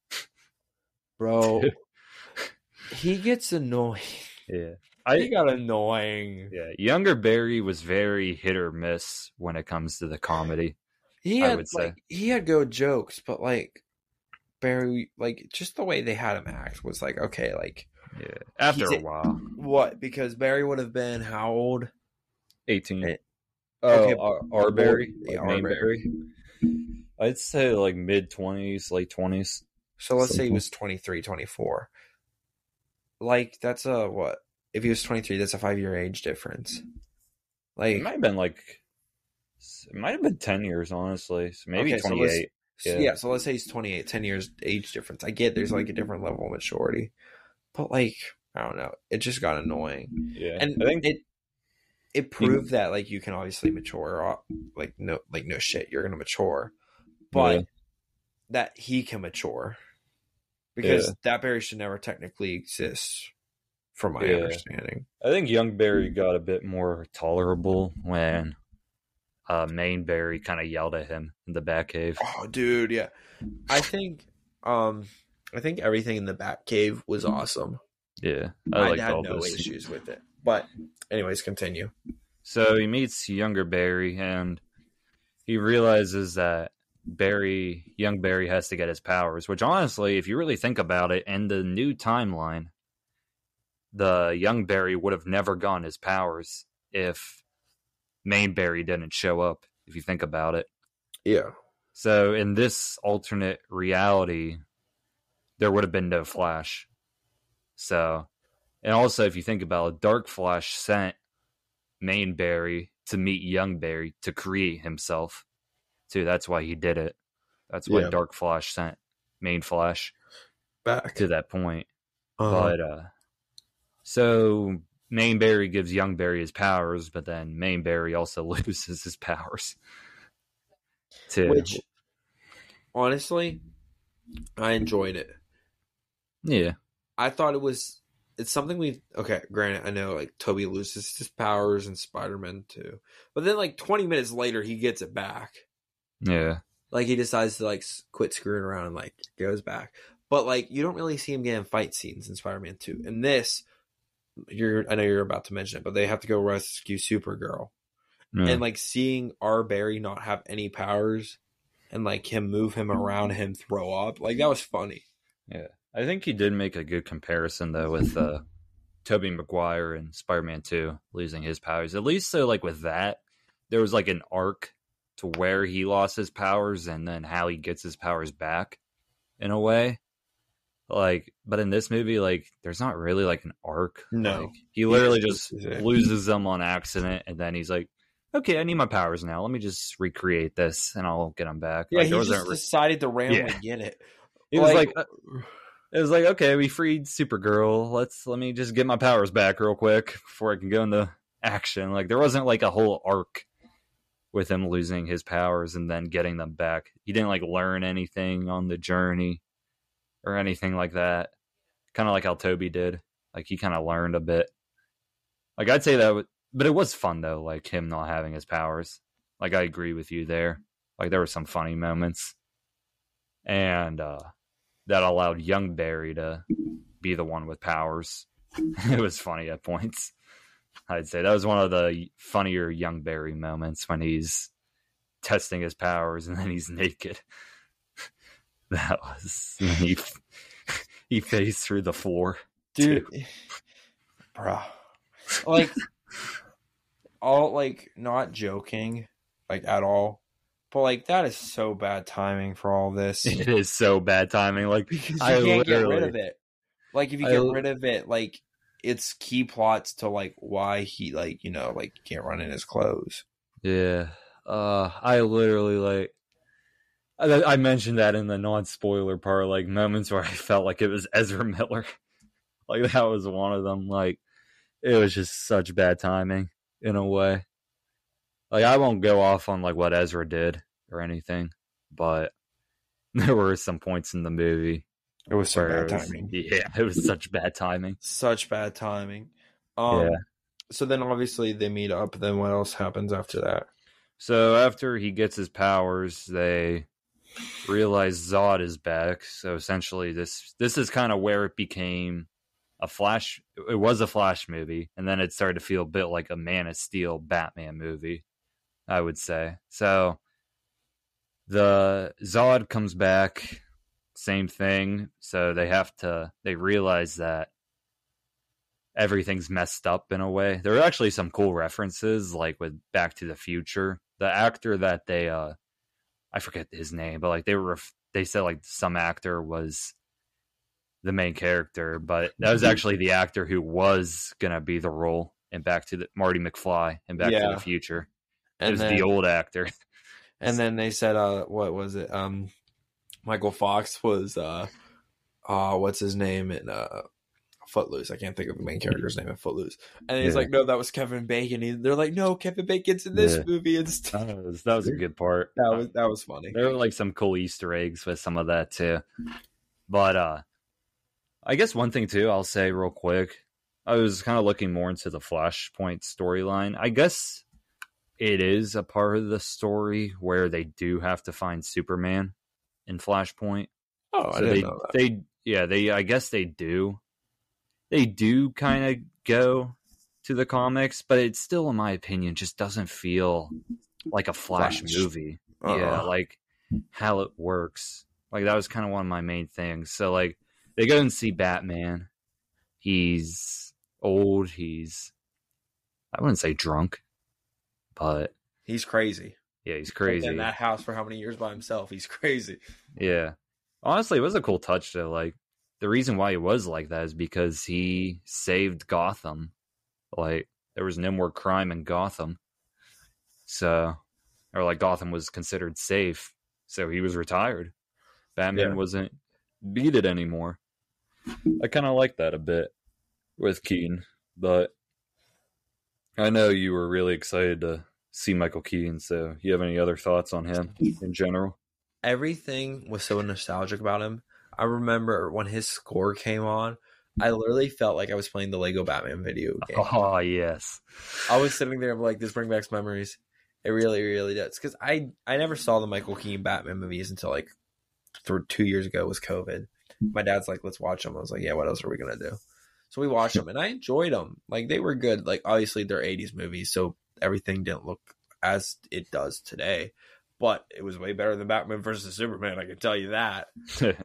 Bro, he gets annoying. Yeah, he I got annoying. yeah younger Barry was very hit or miss when it comes to the comedy. He I had would say. like he had good jokes, but like Barry, like just the way they had him act was like okay, like Yeah. After a a- while, what? Because Barry would have been how old? eighteen. Eh, Oh, okay, Ar- Arbery, yeah, like Arbery. Main Barry. I'd say like mid twenties, late twenties. So let's say he was 23, 24. Like that's a what? If he was 23, that's a 5-year age difference. Like It might have been like, it might have been ten years, honestly. So maybe Okay, so twenty let's- eight. So, Yeah. yeah. so let's say he's 28, 10 years age difference. I get there's like a mm-hmm. different level of maturity. But like, I don't know. It just got annoying. yeah, And I think it it proved that like you can obviously mature like no like no shit, you're gonna mature. But Yeah. that he can mature. Because Yeah. that Barry should never technically exist from my Yeah. understanding. I think Young Barry got a bit more tolerable when uh, Main Barry kind of yelled at him in the Batcave. Oh dude, yeah. I think um I think everything in the Batcave was awesome. Yeah, I, I, had all no issues with it. But anyways, continue. So he meets younger Barry and he realizes that Barry, young Barry, has to get his powers. Which honestly, if you really think about it, in the new timeline, the young Barry would have never gotten his powers if main Barry didn't show up. If you think about it. Yeah. So in this alternate reality, there would have been no Flash. So, and also if you think about it, Dark Flash sent Main Barry to meet Young Barry to create himself. Too. That's why he did it. That's why Yeah. Dark Flash sent Main Flash Back. to that point. Uh, But uh so Main Barry gives Young Barry his powers, but then Main Barry also loses his powers. Too. which honestly, I enjoyed it. yeah. I thought it was it's something we okay, granted I know like Toby loses his powers in Spider Man too. But then like twenty minutes later he gets it back. Yeah. Like he decides to like quit screwing around and like goes back. But like you don't really see him get in fight scenes in Spider Man two. and this, you're I know you're about to mention it, but they have to go rescue Supergirl. Yeah. And like seeing R. Barry not have any powers and like him move him around, him throw up, like that was funny. Yeah. I think he did make a good comparison though with uh Toby Maguire and Spider-Man 2 losing his powers. At least so like with that, there was like an arc to where he lost his powers and then how he gets his powers back in a way. Like but in this movie like there's not really like an arc. No. Like, he literally just just loses them on accident and then he's like Okay, I need my powers now. Let me just recreate this, and I'll get them back. Yeah, Like, he just re- decided to randomly Yeah. get it. It was like, uh, it was like, okay, we freed Supergirl. Let's let me just get my powers back real quick before I can go into action. Like there wasn't like a whole arc with him losing his powers and then getting them back. He didn't like learn anything on the journey or anything like that. Kind of like how Toby did. Like he kind of learned a bit. Like I'd say that, w- but it was fun though. Like him not having his powers. Like I agree with you there. Like there were some funny moments, and uh that allowed young Barry to be the one with powers. it was funny at points. I'd say that was one of the funnier young Barry moments when he's testing his powers and then he's naked. That was he he phased through the floor. dude, bro, like all like not joking, like at all, but like that is so bad timing for all this It is so bad timing. Like because you I can't get rid of it. Like if you get li- rid of it, like it's key plots to like why he like you know like can't run in his clothes. Yeah. Uh I literally like I, I mentioned that in the non-spoiler part, like moments where I felt like it was Ezra Miller. like that was one of them. Like it was just such bad timing in a way. Like I won't go off on like what Ezra did or anything, but there were some points in the movie It was so bad was- timing. Yeah, it was such bad timing. Such bad timing. Um, Yeah. So then obviously they meet up. Then what else happens after that? So after he gets his powers, they realize Zod is back. So essentially, this this is kind of where it became a Flash. It was a Flash movie, and then it started to feel a bit like a Man of Steel Batman movie. I would say so. the Zod comes back, same thing. So they have to they realize that everything's messed up in a way. There are actually some cool references, like with Back to the Future. The actor that they uh I forget his name, but like they were they said like some actor was the main character, but that was actually the actor who was gonna be the role in Back to the Marty McFly and Back to the Future. it was then, the old actor. and then they said, uh, what was it? Um, Michael Fox was, uh, uh, what's his name in uh, Footloose? I can't think of the main character's name in Footloose. And he's Yeah. like, no, that was Kevin Bacon. He, they're like, no, Kevin Bacon's in this Yeah. movie and stuff. That was, that was a good part. That was that was funny. there were like some cool Easter eggs with some of that too. But uh I guess one thing too, I'll say real quick. I was kind of looking more into the Flashpoint storyline. I guess it is a part of the story where they do have to find Superman in Flashpoint. Oh, I so didn't they know that. they yeah, they I guess they do. They do kind of go to the comics, but it still in my opinion just doesn't feel like a Flash, Flash. movie yeah Uh-uh. like how it works like that was kind of one of my main things so like they go and see batman he's old he's i wouldn't say drunk but He's crazy. yeah he's crazy in that house for how many years by himself? He's crazy. yeah honestly it was a cool touch though like the reason why he was like that is because he saved gotham. Like there was no more crime in gotham. So or like gotham was considered safe so he was retired. Batman Yeah. wasn't beat it anymore. I kind of like that a bit with keaton but i know you were really excited to see michael keaton so you have any other thoughts on him in general? Everything was so nostalgic about him. I remember when his score came on, I literally felt like I was playing the Lego Batman video game. oh yes I was sitting there like this bring back memories. It really, really does. Because I I never saw the Michael Keaton Batman movies until like th- two years ago was COVID. My dad's like, let's watch them. I was like, yeah, what else are we gonna do? So we watched them, and I enjoyed them. Like they were good. Like obviously they're '80s movies, so everything didn't look as it does today. But it was way better than Batman versus Superman. I can tell you that.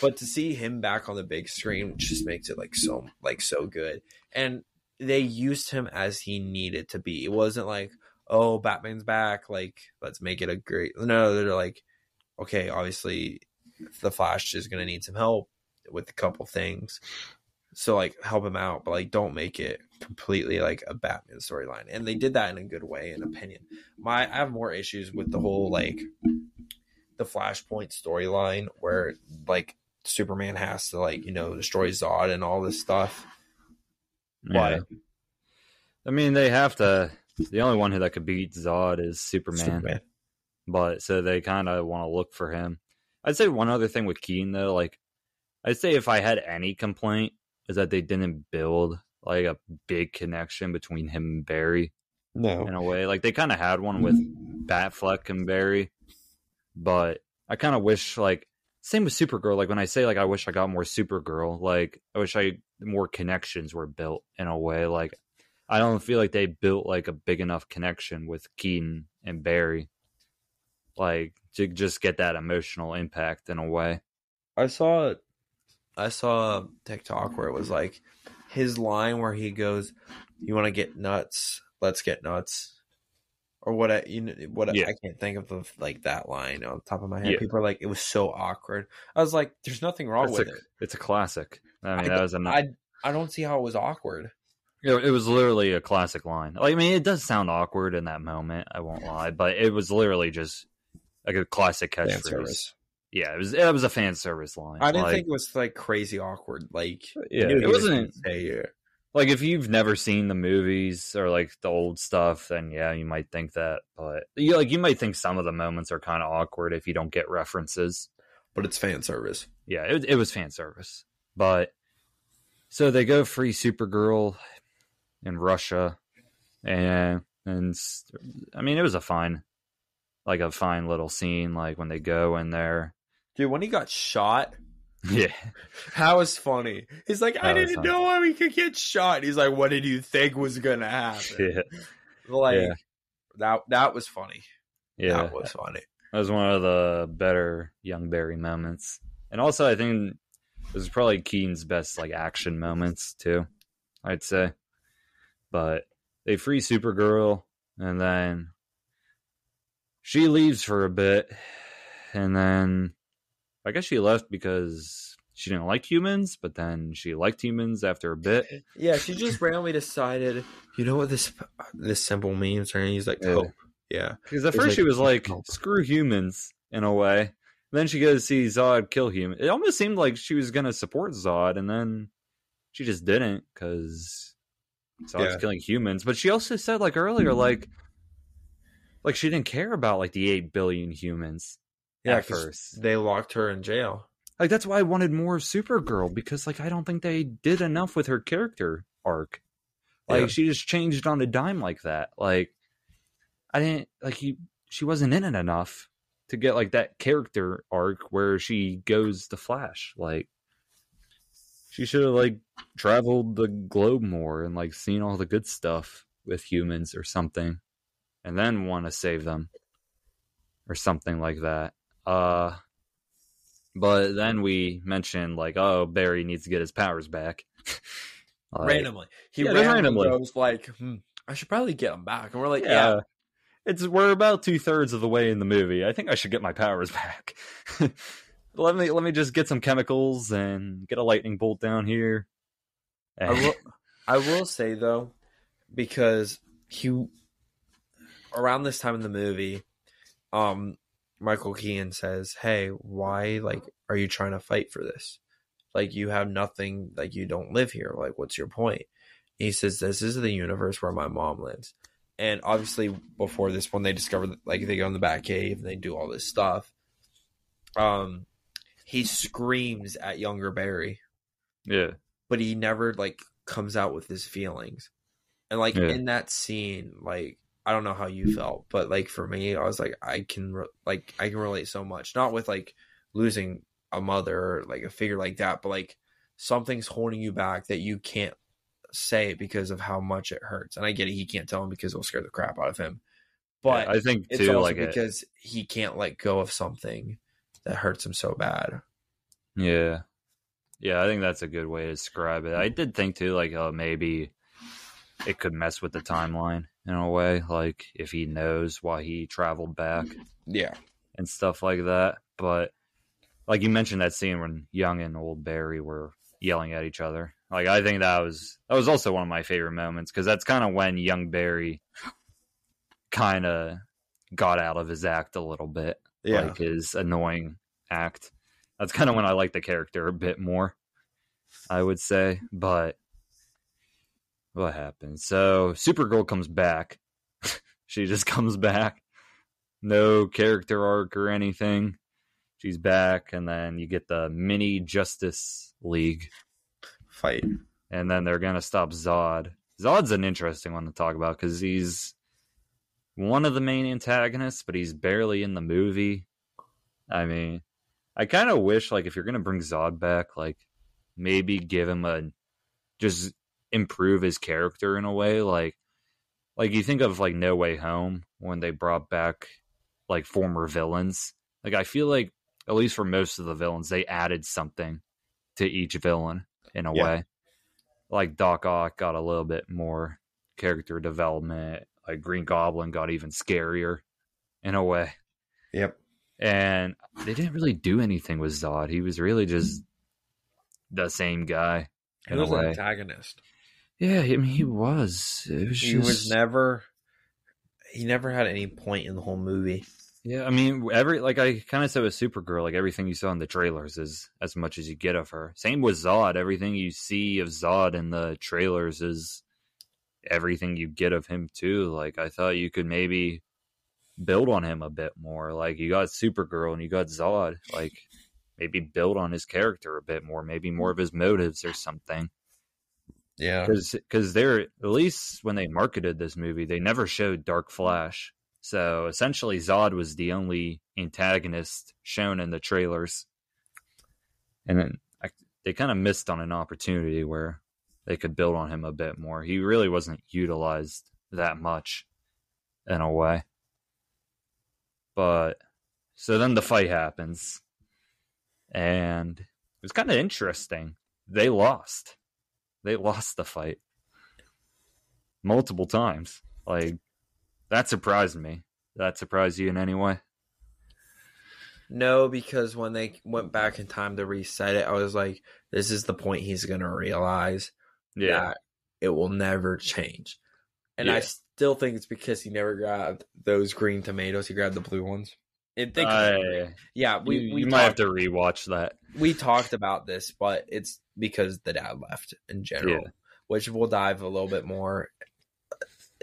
But to see him back on the big screen which just makes it like so like so good. And they used him as he needed to be. It wasn't like, oh, Batman's back, like let's make it a great no, they're like, okay, obviously the Flash is gonna need some help with a couple things. So like help him out, but like don't make it completely like a Batman storyline. And they did that in a good way, in opinion. My I have more issues with the whole like the Flashpoint storyline where like Superman has to like you know destroy Zod and all this stuff. Yeah. But I mean, they have to. The only one who that could beat Zod is Superman, Superman. but so they kind of want to look for him. I'd say one other thing with Keaton though, like I'd say if I had any complaint, is that they didn't build like a big connection between him and Barry No, in a way. Like they kind of had one with mm-hmm. Batfleck and Barry, but I kind of wish like same with Supergirl. Like when I say like I wish I got more Supergirl, like I wish I more connections were built in a way. Like I don't feel like they built like a big enough connection with Keaton and Barry, like to just get that emotional impact in a way. I saw I saw a TikTok where it was like his line where he goes, "You want to get nuts? Let's get nuts." Or what? I, you know, what Yeah. I can't think of the like that line on top of my head. Yeah. People are like, it was so awkward. I was like, there's nothing wrong It's with a, it. it's a classic. I mean, I that was a I I don't see how it was awkward. It, it was literally a classic line. Like, I mean, it does sound awkward in that moment. I won't lie, but it was literally just like a classic catchphrase. Yeah, it was. It was a fan service line. I didn't Like, think it was like crazy awkward. Like Yeah, I knew he it was wasn't say it. like if you've never seen the movies or like the old stuff, then yeah, you might think that. But you like you might think some of the moments are kind of awkward if you don't get references. but it's fan service. Yeah, it, it was fan service. But so they go free Supergirl in Russia, and and I mean it was a fine, like a fine little scene. Like when they go in there, Dude, when he got shot, yeah, that was funny. He's like, I That was didn't funny. know he could get shot. He's like, what did you think was gonna happen? yeah, Like Yeah. that that was funny. yeah. That was funny. That was one of the better young Barry moments. And also I think this is probably Keaton's best like action moments too, I'd say. But they free Supergirl and then she leaves for a bit and then I guess she left because she didn't like humans, but then she liked humans after a bit. Yeah, she just randomly decided, you know what this this symbol means, and he's like, Yeah. hope. Yeah. Because at It's first like- she was like, Nope. screw humans in a way. And Then she goes to see Zod kill human. It almost seemed like she was going to support Zod, and then she just didn't because Zod's Yeah. killing humans. But she also said like earlier, mm-hmm. like, like she didn't care about like the eight billion humans Yeah, at first. They locked her in jail. Like that's why I wanted more Supergirl because like I don't think they did enough with her character arc. Like Yeah. she just changed on a dime like that. Like I didn't like he she wasn't in it enough to get like that character arc where she goes to Flash. Like she should have like traveled the globe more and like seen all the good stuff with humans or something and then want to save them or something like that. Uh but then we mentioned like, oh, Barry needs to get his powers back. Like, randomly. He Yeah, randomly goes like, hmm, I should probably get him back. And we're like, yeah. yeah. It's we're about two thirds of the way in the movie. I think I should get my powers back. let me let me just get some chemicals and get a lightning bolt down here. I will, I will say though, because he around this time in the movie, um, Michael Keaton says, "Hey, why like are you trying to fight for this? Like you have nothing. Like you don't live here. Like what's your point?" He says, "This is the universe where my mom lives." And obviously, before this, one they discover that, like they go in the Batcave and they do all this stuff, um, he screams at younger Barry yeah, but he never like comes out with his feelings. And like Yeah. in that scene, like I don't know how you felt, but like for me, I was like I can re- like I can relate so much. Not with like losing a mother or like a figure like that, but like something's holding you back that you can't say because of how much it hurts. And I get it, he can't tell him because it'll scare the crap out of him. But I think it's too. also Like it, because he can't let go of something that hurts him so bad. Yeah. Yeah, I think that's a good way to describe it. I did think too, like, uh, maybe it could mess with the timeline in a way, like if he knows why he traveled back Yeah. and stuff like that. But like you mentioned that scene when Young and Old Barry were yelling at each other. Like I think that was that was also one of my favorite moments because that's kind of when Young Barry kind of got out of his act a little bit Yeah. like his annoying act. That's kind of when I like the character a bit more, I would say. But what happens? So Supergirl comes back. she just comes back. No character arc or anything. She's back, and then you get the mini Justice League, Fight. and then they're gonna stop Zod. Zod's an interesting one to talk about because he's one of the main antagonists, but he's barely in the movie. I mean, I kind of wish like if you're gonna bring Zod back, like maybe give him a just improve his character in a way, like like you think of like No Way Home when they brought back like former villains. Like I feel like at least for most of the villains, they added something to each villain in a Yeah. way. Like Doc Ock got a little bit more character development. Like Green Goblin got even scarier in a way. Yep. And they didn't really do anything with Zod. He was really just mm. the same guy He was an antagonist. Yeah, I mean he was. It was He just was never. He never had any point in the whole movie. Yeah, I mean, every like I kind of said with Supergirl, like everything you saw in the trailers is as much as you get of her. Same with Zod. Everything you see of Zod in the trailers is everything you get of him too. Like I thought you could maybe build on him a bit more. Like you got Supergirl and you got Zod. Like maybe build on his character a bit more. Maybe more of his motives or something Yeah. because they're at least when they marketed this movie, they never showed Dark Flash. So essentially, Zod was the only antagonist shown in the trailers, and then I, they kind of missed on an opportunity where they could build on him a bit more. He really wasn't utilized that much, in a way. But So then the fight happens, and it was kind of interesting. They lost. They lost the fight multiple times. Like that surprised me. That surprised you in any way? No, because when they went back in time to reset it, I was like, this is the point he's going to realize that it will never change. And I still think it's because he never grabbed those green tomatoes. He grabbed the blue ones. And think, I- yeah, we you, we you might have to rewatch that. we talked about this, but it's because the dad left in general, Yeah. which we'll dive a little bit more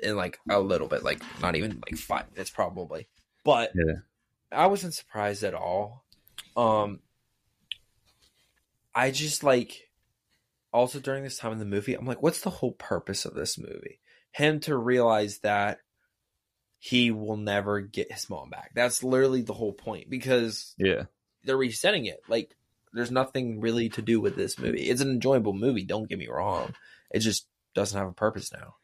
in like a little bit, like not even like five minutes probably. But Yeah. I wasn't surprised at all. Um, I just like also during this time in the movie, I'm like, what's the whole purpose of this movie? Him to realize that he will never get his mom back. That's literally the whole point because Yeah. they're resetting it. Like, there's nothing really to do with this movie. It's an enjoyable movie. Don't get me wrong. It just doesn't have a purpose now.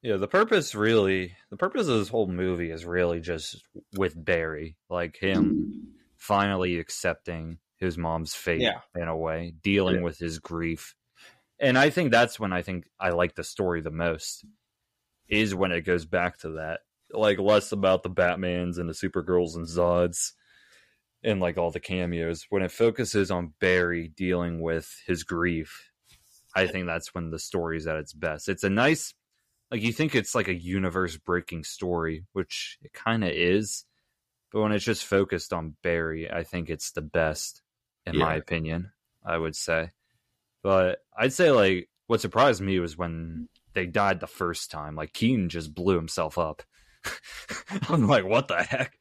Yeah, the purpose really, the purpose of this whole movie is really just with Barry, like him finally accepting his mom's fate Yeah. in a way, dealing Yeah. with his grief. And I think that's when I think I like the story the most is when it goes back to that. Like less about the Batmans and the Supergirls and Zods and like all the cameos. When it focuses on Barry dealing with his grief, I think that's when the story's at its best. It's a nice like you think it's like a universe breaking story, which it kind of is, but when it's just focused on Barry, I think it's the best, in my opinion. I would say, but I'd say like what surprised me was when they died the first time. Like Keaton just blew himself up. I'm like, what the heck?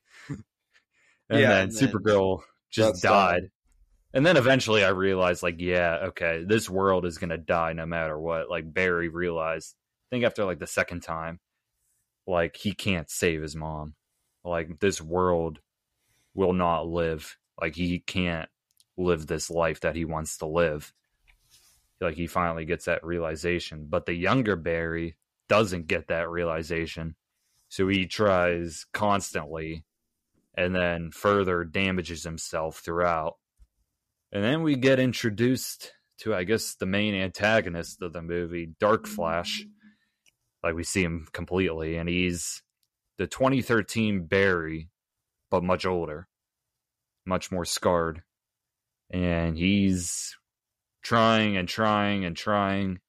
And Yeah, then and then Supergirl just that's died. And then eventually I realized, like, yeah, okay, this world is gonna die no matter what. Like Barry realized, I think after like the second time, like he can't save his mom. Like this world will not live. Like he can't live this life that he wants to live. Like he finally gets that realization. But the younger Barry doesn't get that realization. So he tries constantly and then further damages himself throughout. And then we get introduced to, I guess, the main antagonist of the movie, Dark Flash. Like we see him completely, and he's the 2013 Barry, but much older, much more scarred. And he's trying and trying and trying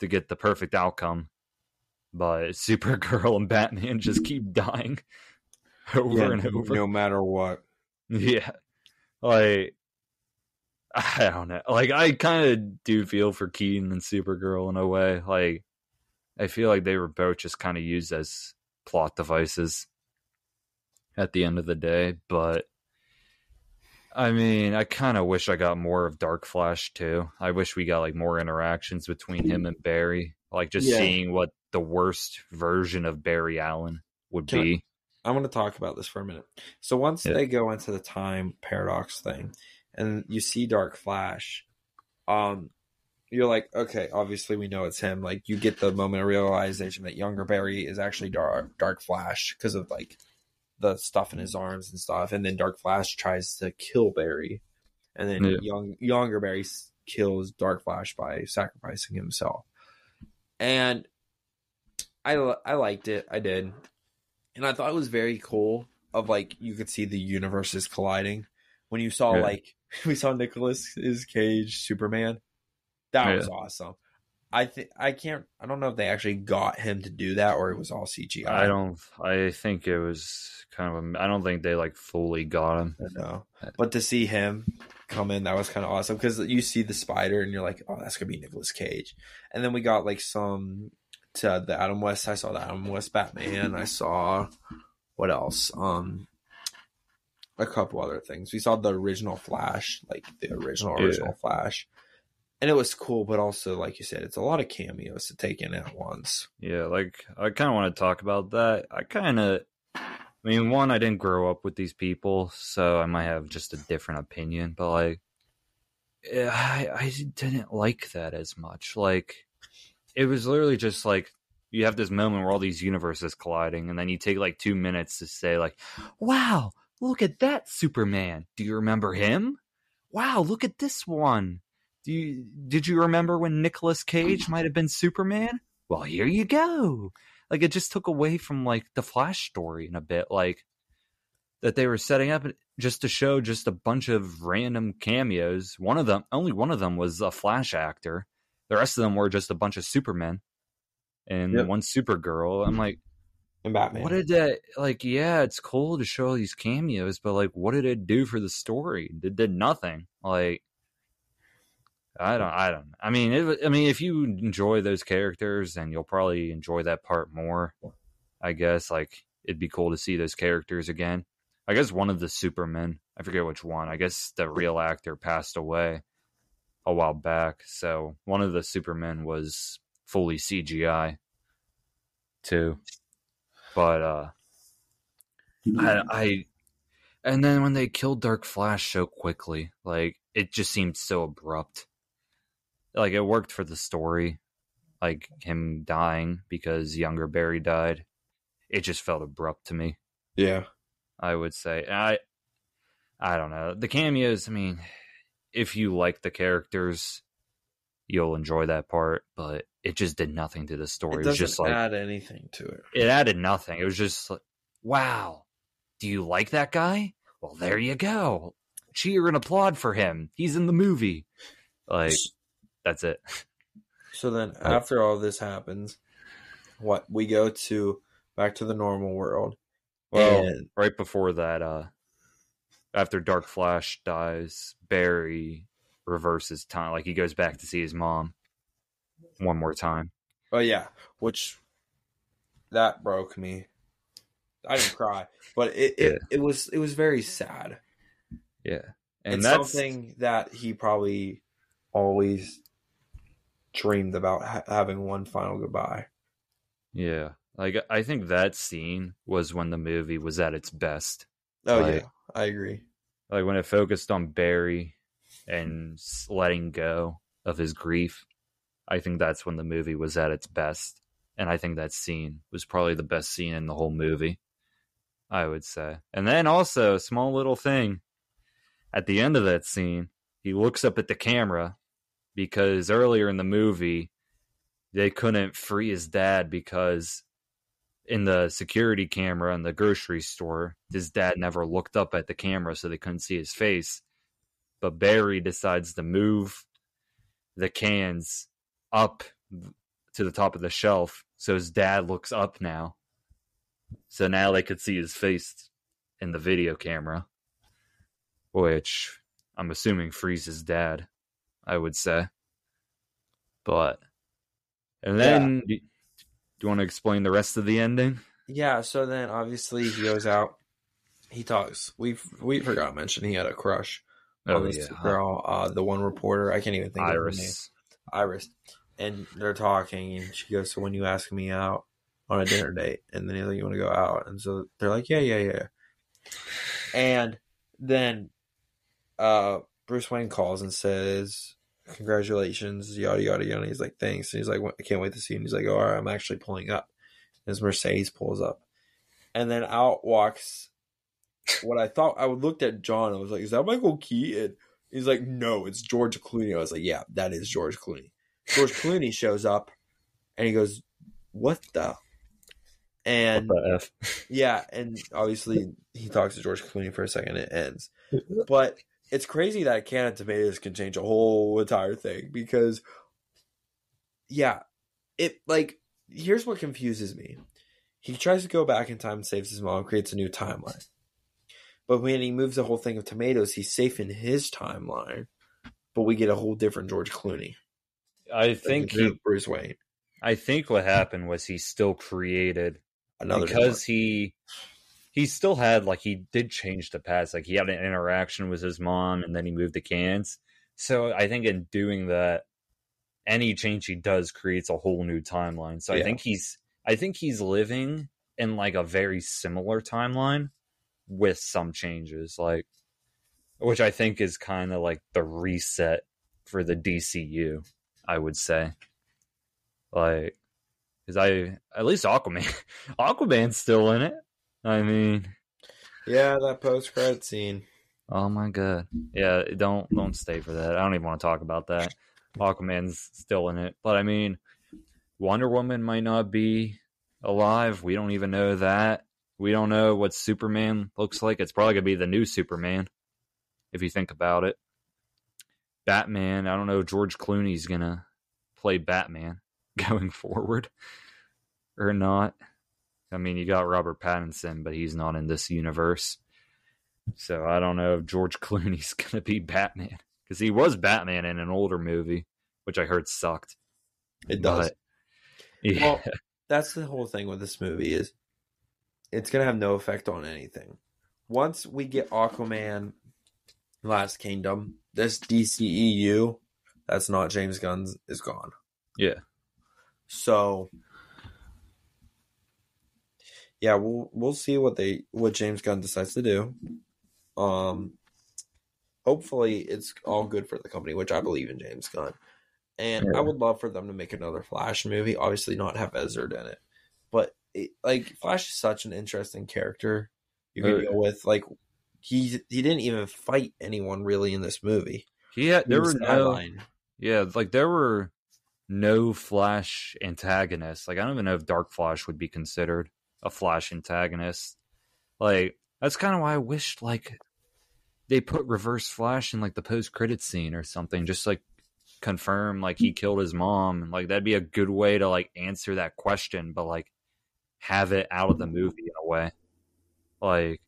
to get the perfect outcome. But Supergirl and Batman just keep dying over and over. No matter what. Yeah. Like I don't know. Like I kind of do feel for Keaton and Supergirl in a way. Like I feel like they were both just kind of used as plot devices at the end of the day, but I mean, I kind of wish I got more of Dark Flash too. I wish we got like more interactions between him and Barry, like just Yeah. seeing what the worst version of Barry Allen would Can I- be. I want to talk about this for a minute. So once Yeah. they go into the time paradox thing, and you see Dark Flash, um, you're like, okay, obviously we know it's him. Like you get the moment of realization that younger Barry is actually Dark Dark Flash because of like the stuff in his arms and stuff, and then Dark Flash tries to kill Barry, and then Yeah. young younger Barry kills Dark Flash by sacrificing himself, and I I liked it. I did and I thought it was very cool. Of like you could see the universes colliding when you saw Yeah. like we saw Nicolas's Cage Superman. That Yeah. was awesome. I think I can't. I don't know if they actually got him to do that or it was all CGI. I don't. I think it was kind of. A, I don't think they like fully got him. know. But to see him come in, that was kind of awesome because you see the spider and you're like, oh, that's gonna be Nicolas Cage. And then we got like some to the Adam West. I saw the Adam West Batman. I saw what else? Um, a couple other things. We saw the original Flash, like the original Yeah. original Flash. And it was cool, but also, like you said, it's a lot of cameos to take in at once. Yeah, like I kind of want to talk about that. I kind of. I mean, one, I didn't grow up with these people, so I might have just a different opinion. But like, eh, I I didn't like that as much. Like, it was literally just like you have this moment where all these universes colliding, and then you take like two minutes to say like, "Wow, look at that Superman. Do you remember him? Wow, look at this one. Do you did you remember when Nicolas Cage might have been Superman? Well, here you go. Like it just took away from like the Flash story in a bit, like that they were setting up just to show just a bunch of random cameos. One of them, only one of them was a Flash actor. The rest of them were just a bunch of Supermen and Yep. one Supergirl. I'm like, And Batman. what did that like? Yeah, it's cool to show all these cameos, but like, what did it do for the story? It did nothing. Like, I don't, I don't. I mean, it, I mean, if you enjoy those characters, then you'll probably enjoy that part more. I guess like it'd be cool to see those characters again. I guess one of the Supermen, I forget which one. I guess the real actor passed away a while back, so one of the Supermen was fully CGI too. But uh I, I and then when they killed Dark Flash so quickly, like it just seemed so abrupt. Like it worked for the story, like him dying because younger Barry died. It just felt abrupt to me. Yeah. I would say. I I don't know. The cameos, I mean, if you like the characters, you'll enjoy that part, but it just did nothing to the story. It It, was doesn't just like add anything to it. it added nothing. It was just like, wow, do you like that guy? Well, there you go. Cheer and applaud for him. He's in the movie. Like, that's it. So then, after all this happens, what we go to back to the normal world. Well, and right before that, uh, after Dark Flash dies, Barry reverses time. Like, he goes back to see his mom one more time. oh yeah, which that broke me. I didn't cry, but it, it, it was it was very sad. Yeah. And it's that's something that he probably always dreamed about ha- having one final goodbye. yeah. Like, I think that scene was when the movie was at its best. Oh Like- yeah, I agree. like when it focused on Barry and letting go of his grief, I think that's when the movie was at its best. And I think that scene was probably the best scene in the whole movie, I would say. And then also, small little thing at the end of that scene, he looks up at the camera because earlier in the movie, they couldn't free his dad because in the security camera in the grocery store, his dad never looked up at the camera, so they couldn't see his face. But Barry decides to move the cans up to the top of the shelf, so his dad looks up now. So now they could see his face in the video camera, which I'm assuming frees his dad, I would say. But, and then, do you want to explain the rest of the ending? Yeah, so then obviously he goes out. He talks. We we forgot to mention he had a crush on Oh, this yeah. girl, uh, the one reporter. I can't even think of her name. Iris. Iris. And they're talking, and she goes, "So when you ask me out on a dinner date?" And then he's like, "You want to go out?" And so they're like, "Yeah, yeah, yeah." And then uh, Bruce Wayne calls and says, "Congratulations, yada yada yada." He's like, "Thanks." And he's like, "I can't wait to see you." And he's like, "All right, I'm actually pulling up." His Mercedes pulls up, and then out walks what I thought. I looked at John. I was like, "Is that Michael Keaton?" He's like, "No, it's George Clooney." I was like, "Yeah, that is George Clooney." George Clooney shows up, and he goes, "What the?" And What the F? yeah, and obviously he talks to George Clooney for a second. It ends, but it's crazy that a Can of Tomatoes can change a whole entire thing because, yeah, it like here's what confuses me. He tries to go back in time and saves his mom, creates a new timeline. But when he moves the whole thing of tomatoes, he's safe in his timeline. But we get a whole different George Clooney. I think he, Bruce Wayne. I think what happened was he still created Another because he he still had like he did change the past. Like he had an interaction with his mom, and then he moved to cans. So I think in doing that, any change he does creates a whole new timeline. So I think he's I think he's living in like a very similar timeline with some changes, like which I think is kind of like the reset for the DCU. I would say, like, because I at least Aquaman, Aquaman's still in it. I mean, Yeah, that post credit scene. Oh my god. Yeah, don't don't stay for that. I don't even want to talk about that. Aquaman's still in it. But I mean, Wonder Woman might not be alive. We don't even know that. We don't know what Superman looks like. It's probably going to be the new Superman if you think about it. Batman, I don't know George Clooney's going to play Batman going forward or not. I mean, you got Robert Pattinson, but he's not in this universe. So I don't know if George Clooney's going to be Batman because he was Batman in an older movie, which I heard sucked. It does. But, yeah. Well, that's the whole thing with this movie is it's gonna have no effect on anything. Once we get Aquaman, Last Kingdom, this DCEU, that's not James Gunn's, is gone. yeah. So yeah, we'll we'll see what they what James Gunn decides to do. Um hopefully it's all good for the company, which I believe in James Gunn. And Yeah. I would love for them to make another Flash movie, obviously not have Ezra in it. But it, like Flash is such an interesting character you can Uh, deal with. Like he he didn't even fight anyone really in this movie. He had, there He were no, sidelined. yeah, like there were no Flash antagonists. Like I don't even know if Dark Flash would be considered a Flash antagonist. Like that's kind of why I wished like they put Reverse Flash in like the post credit scene or something, just like confirm like he killed his mom. And like that'd be a good way to like answer that question, but like have it out of the movie in a way. Like,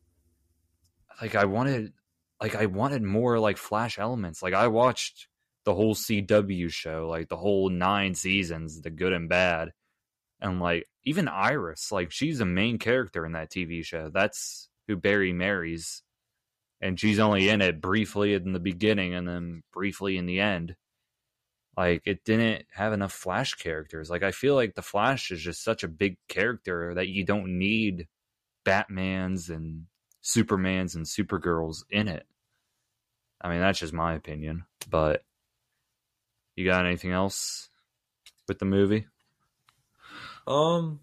like I wanted, like I wanted more like Flash elements. Like I watched the whole CW show, like the whole nine seasons, the good and bad. And like even Iris, like she's a main character in that TV show. That's who Barry marries. And she's only in it briefly in the beginning and then briefly in the end. Like it didn't have enough Flash characters. Like I feel like the Flash is just such a big character that you don't need Batmans and Supermans and Supergirls in it. I mean, that's just my opinion. But you got anything else with the movie? Um,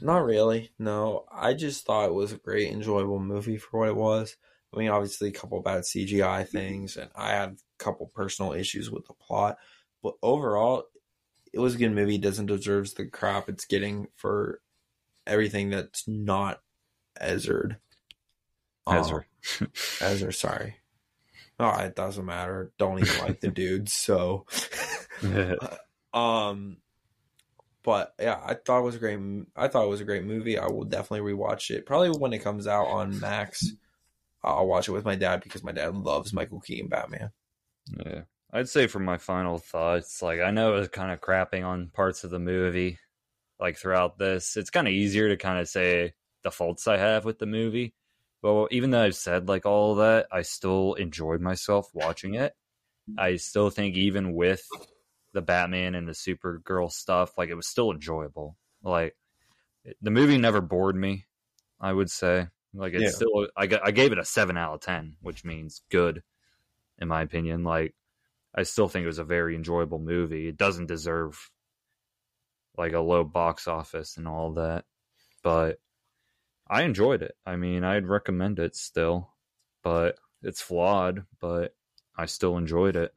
not really. No, I just thought it was a great, enjoyable movie for what it was. I mean, obviously, a couple bad CGI things, and I had a couple personal issues with the plot, but overall, it was a good movie. It doesn't deserve the crap it's getting for everything that's not Ezra. Ezra. Um, Ezra, sorry. Oh, it doesn't matter. Don't even like the dude, so. Um, but yeah, I thought it was a great. I thought it was a great movie. I will definitely rewatch it. Probably when it comes out on Max. I'll watch it with my dad because my dad loves Michael Keaton Batman. Yeah. I'd say for my final thoughts, like I know it was kind of crapping on parts of the movie, like throughout this. It's kind of easier to kind of say the faults I have with the movie. But even though I've said like all that, I still enjoyed myself watching it. I still think even with the Batman and the Supergirl stuff, like it was still enjoyable. Like the movie never bored me. I would say like it's Yeah. still I, I gave it a seven out of ten, which means good in my opinion. Like I still think it was a very enjoyable movie. It doesn't deserve like a low box office and all that, but I enjoyed it. I mean, I'd recommend it still, but it's flawed, but I still enjoyed it.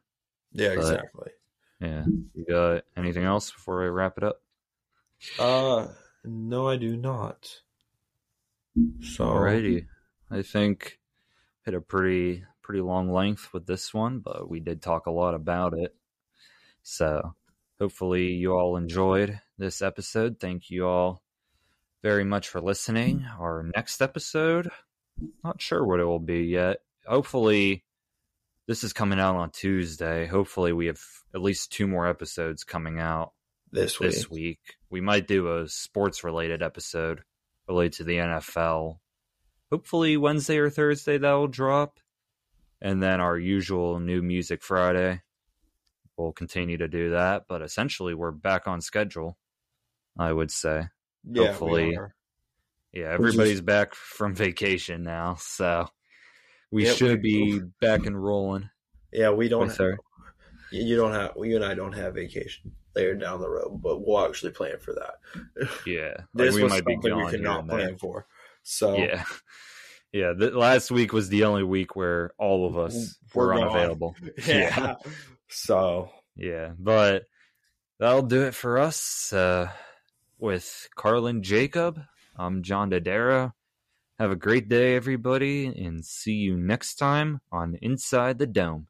Yeah, But- exactly. Yeah. You got anything else before I wrap it up? Uh, no, I do not. So Alrighty. I think hit a pretty pretty long length with this one, but we did talk a lot about it. So hopefully you all enjoyed this episode. Thank you all very much for listening. Our next episode, not sure what it will be yet. Hopefully this is coming out on Tuesday. Hopefully we have at least two more episodes coming out this week. this week. We might do a sports related episode related to the NFL. Hopefully Wednesday or Thursday that will drop. And then our usual new music Friday. We'll continue to do that, but essentially we're back on schedule, I would say. Yeah, we hopefully. are. Yeah, everybody's back from vacation now, so we Yeah, should be back and rolling Yeah, we don't. with You don't have. You and I don't have vacation later down the road, but we'll actually plan for that. yeah. Like This we was might be something we could not plan for. So Yeah. Yeah, the, last week was the only week where all of us We're were unavailable. yeah. So Yeah, but that'll do it for us uh, with Carlin Jacob. I'm John Dodaro. Have a great day, everybody, and see you next time on Inside the Dome.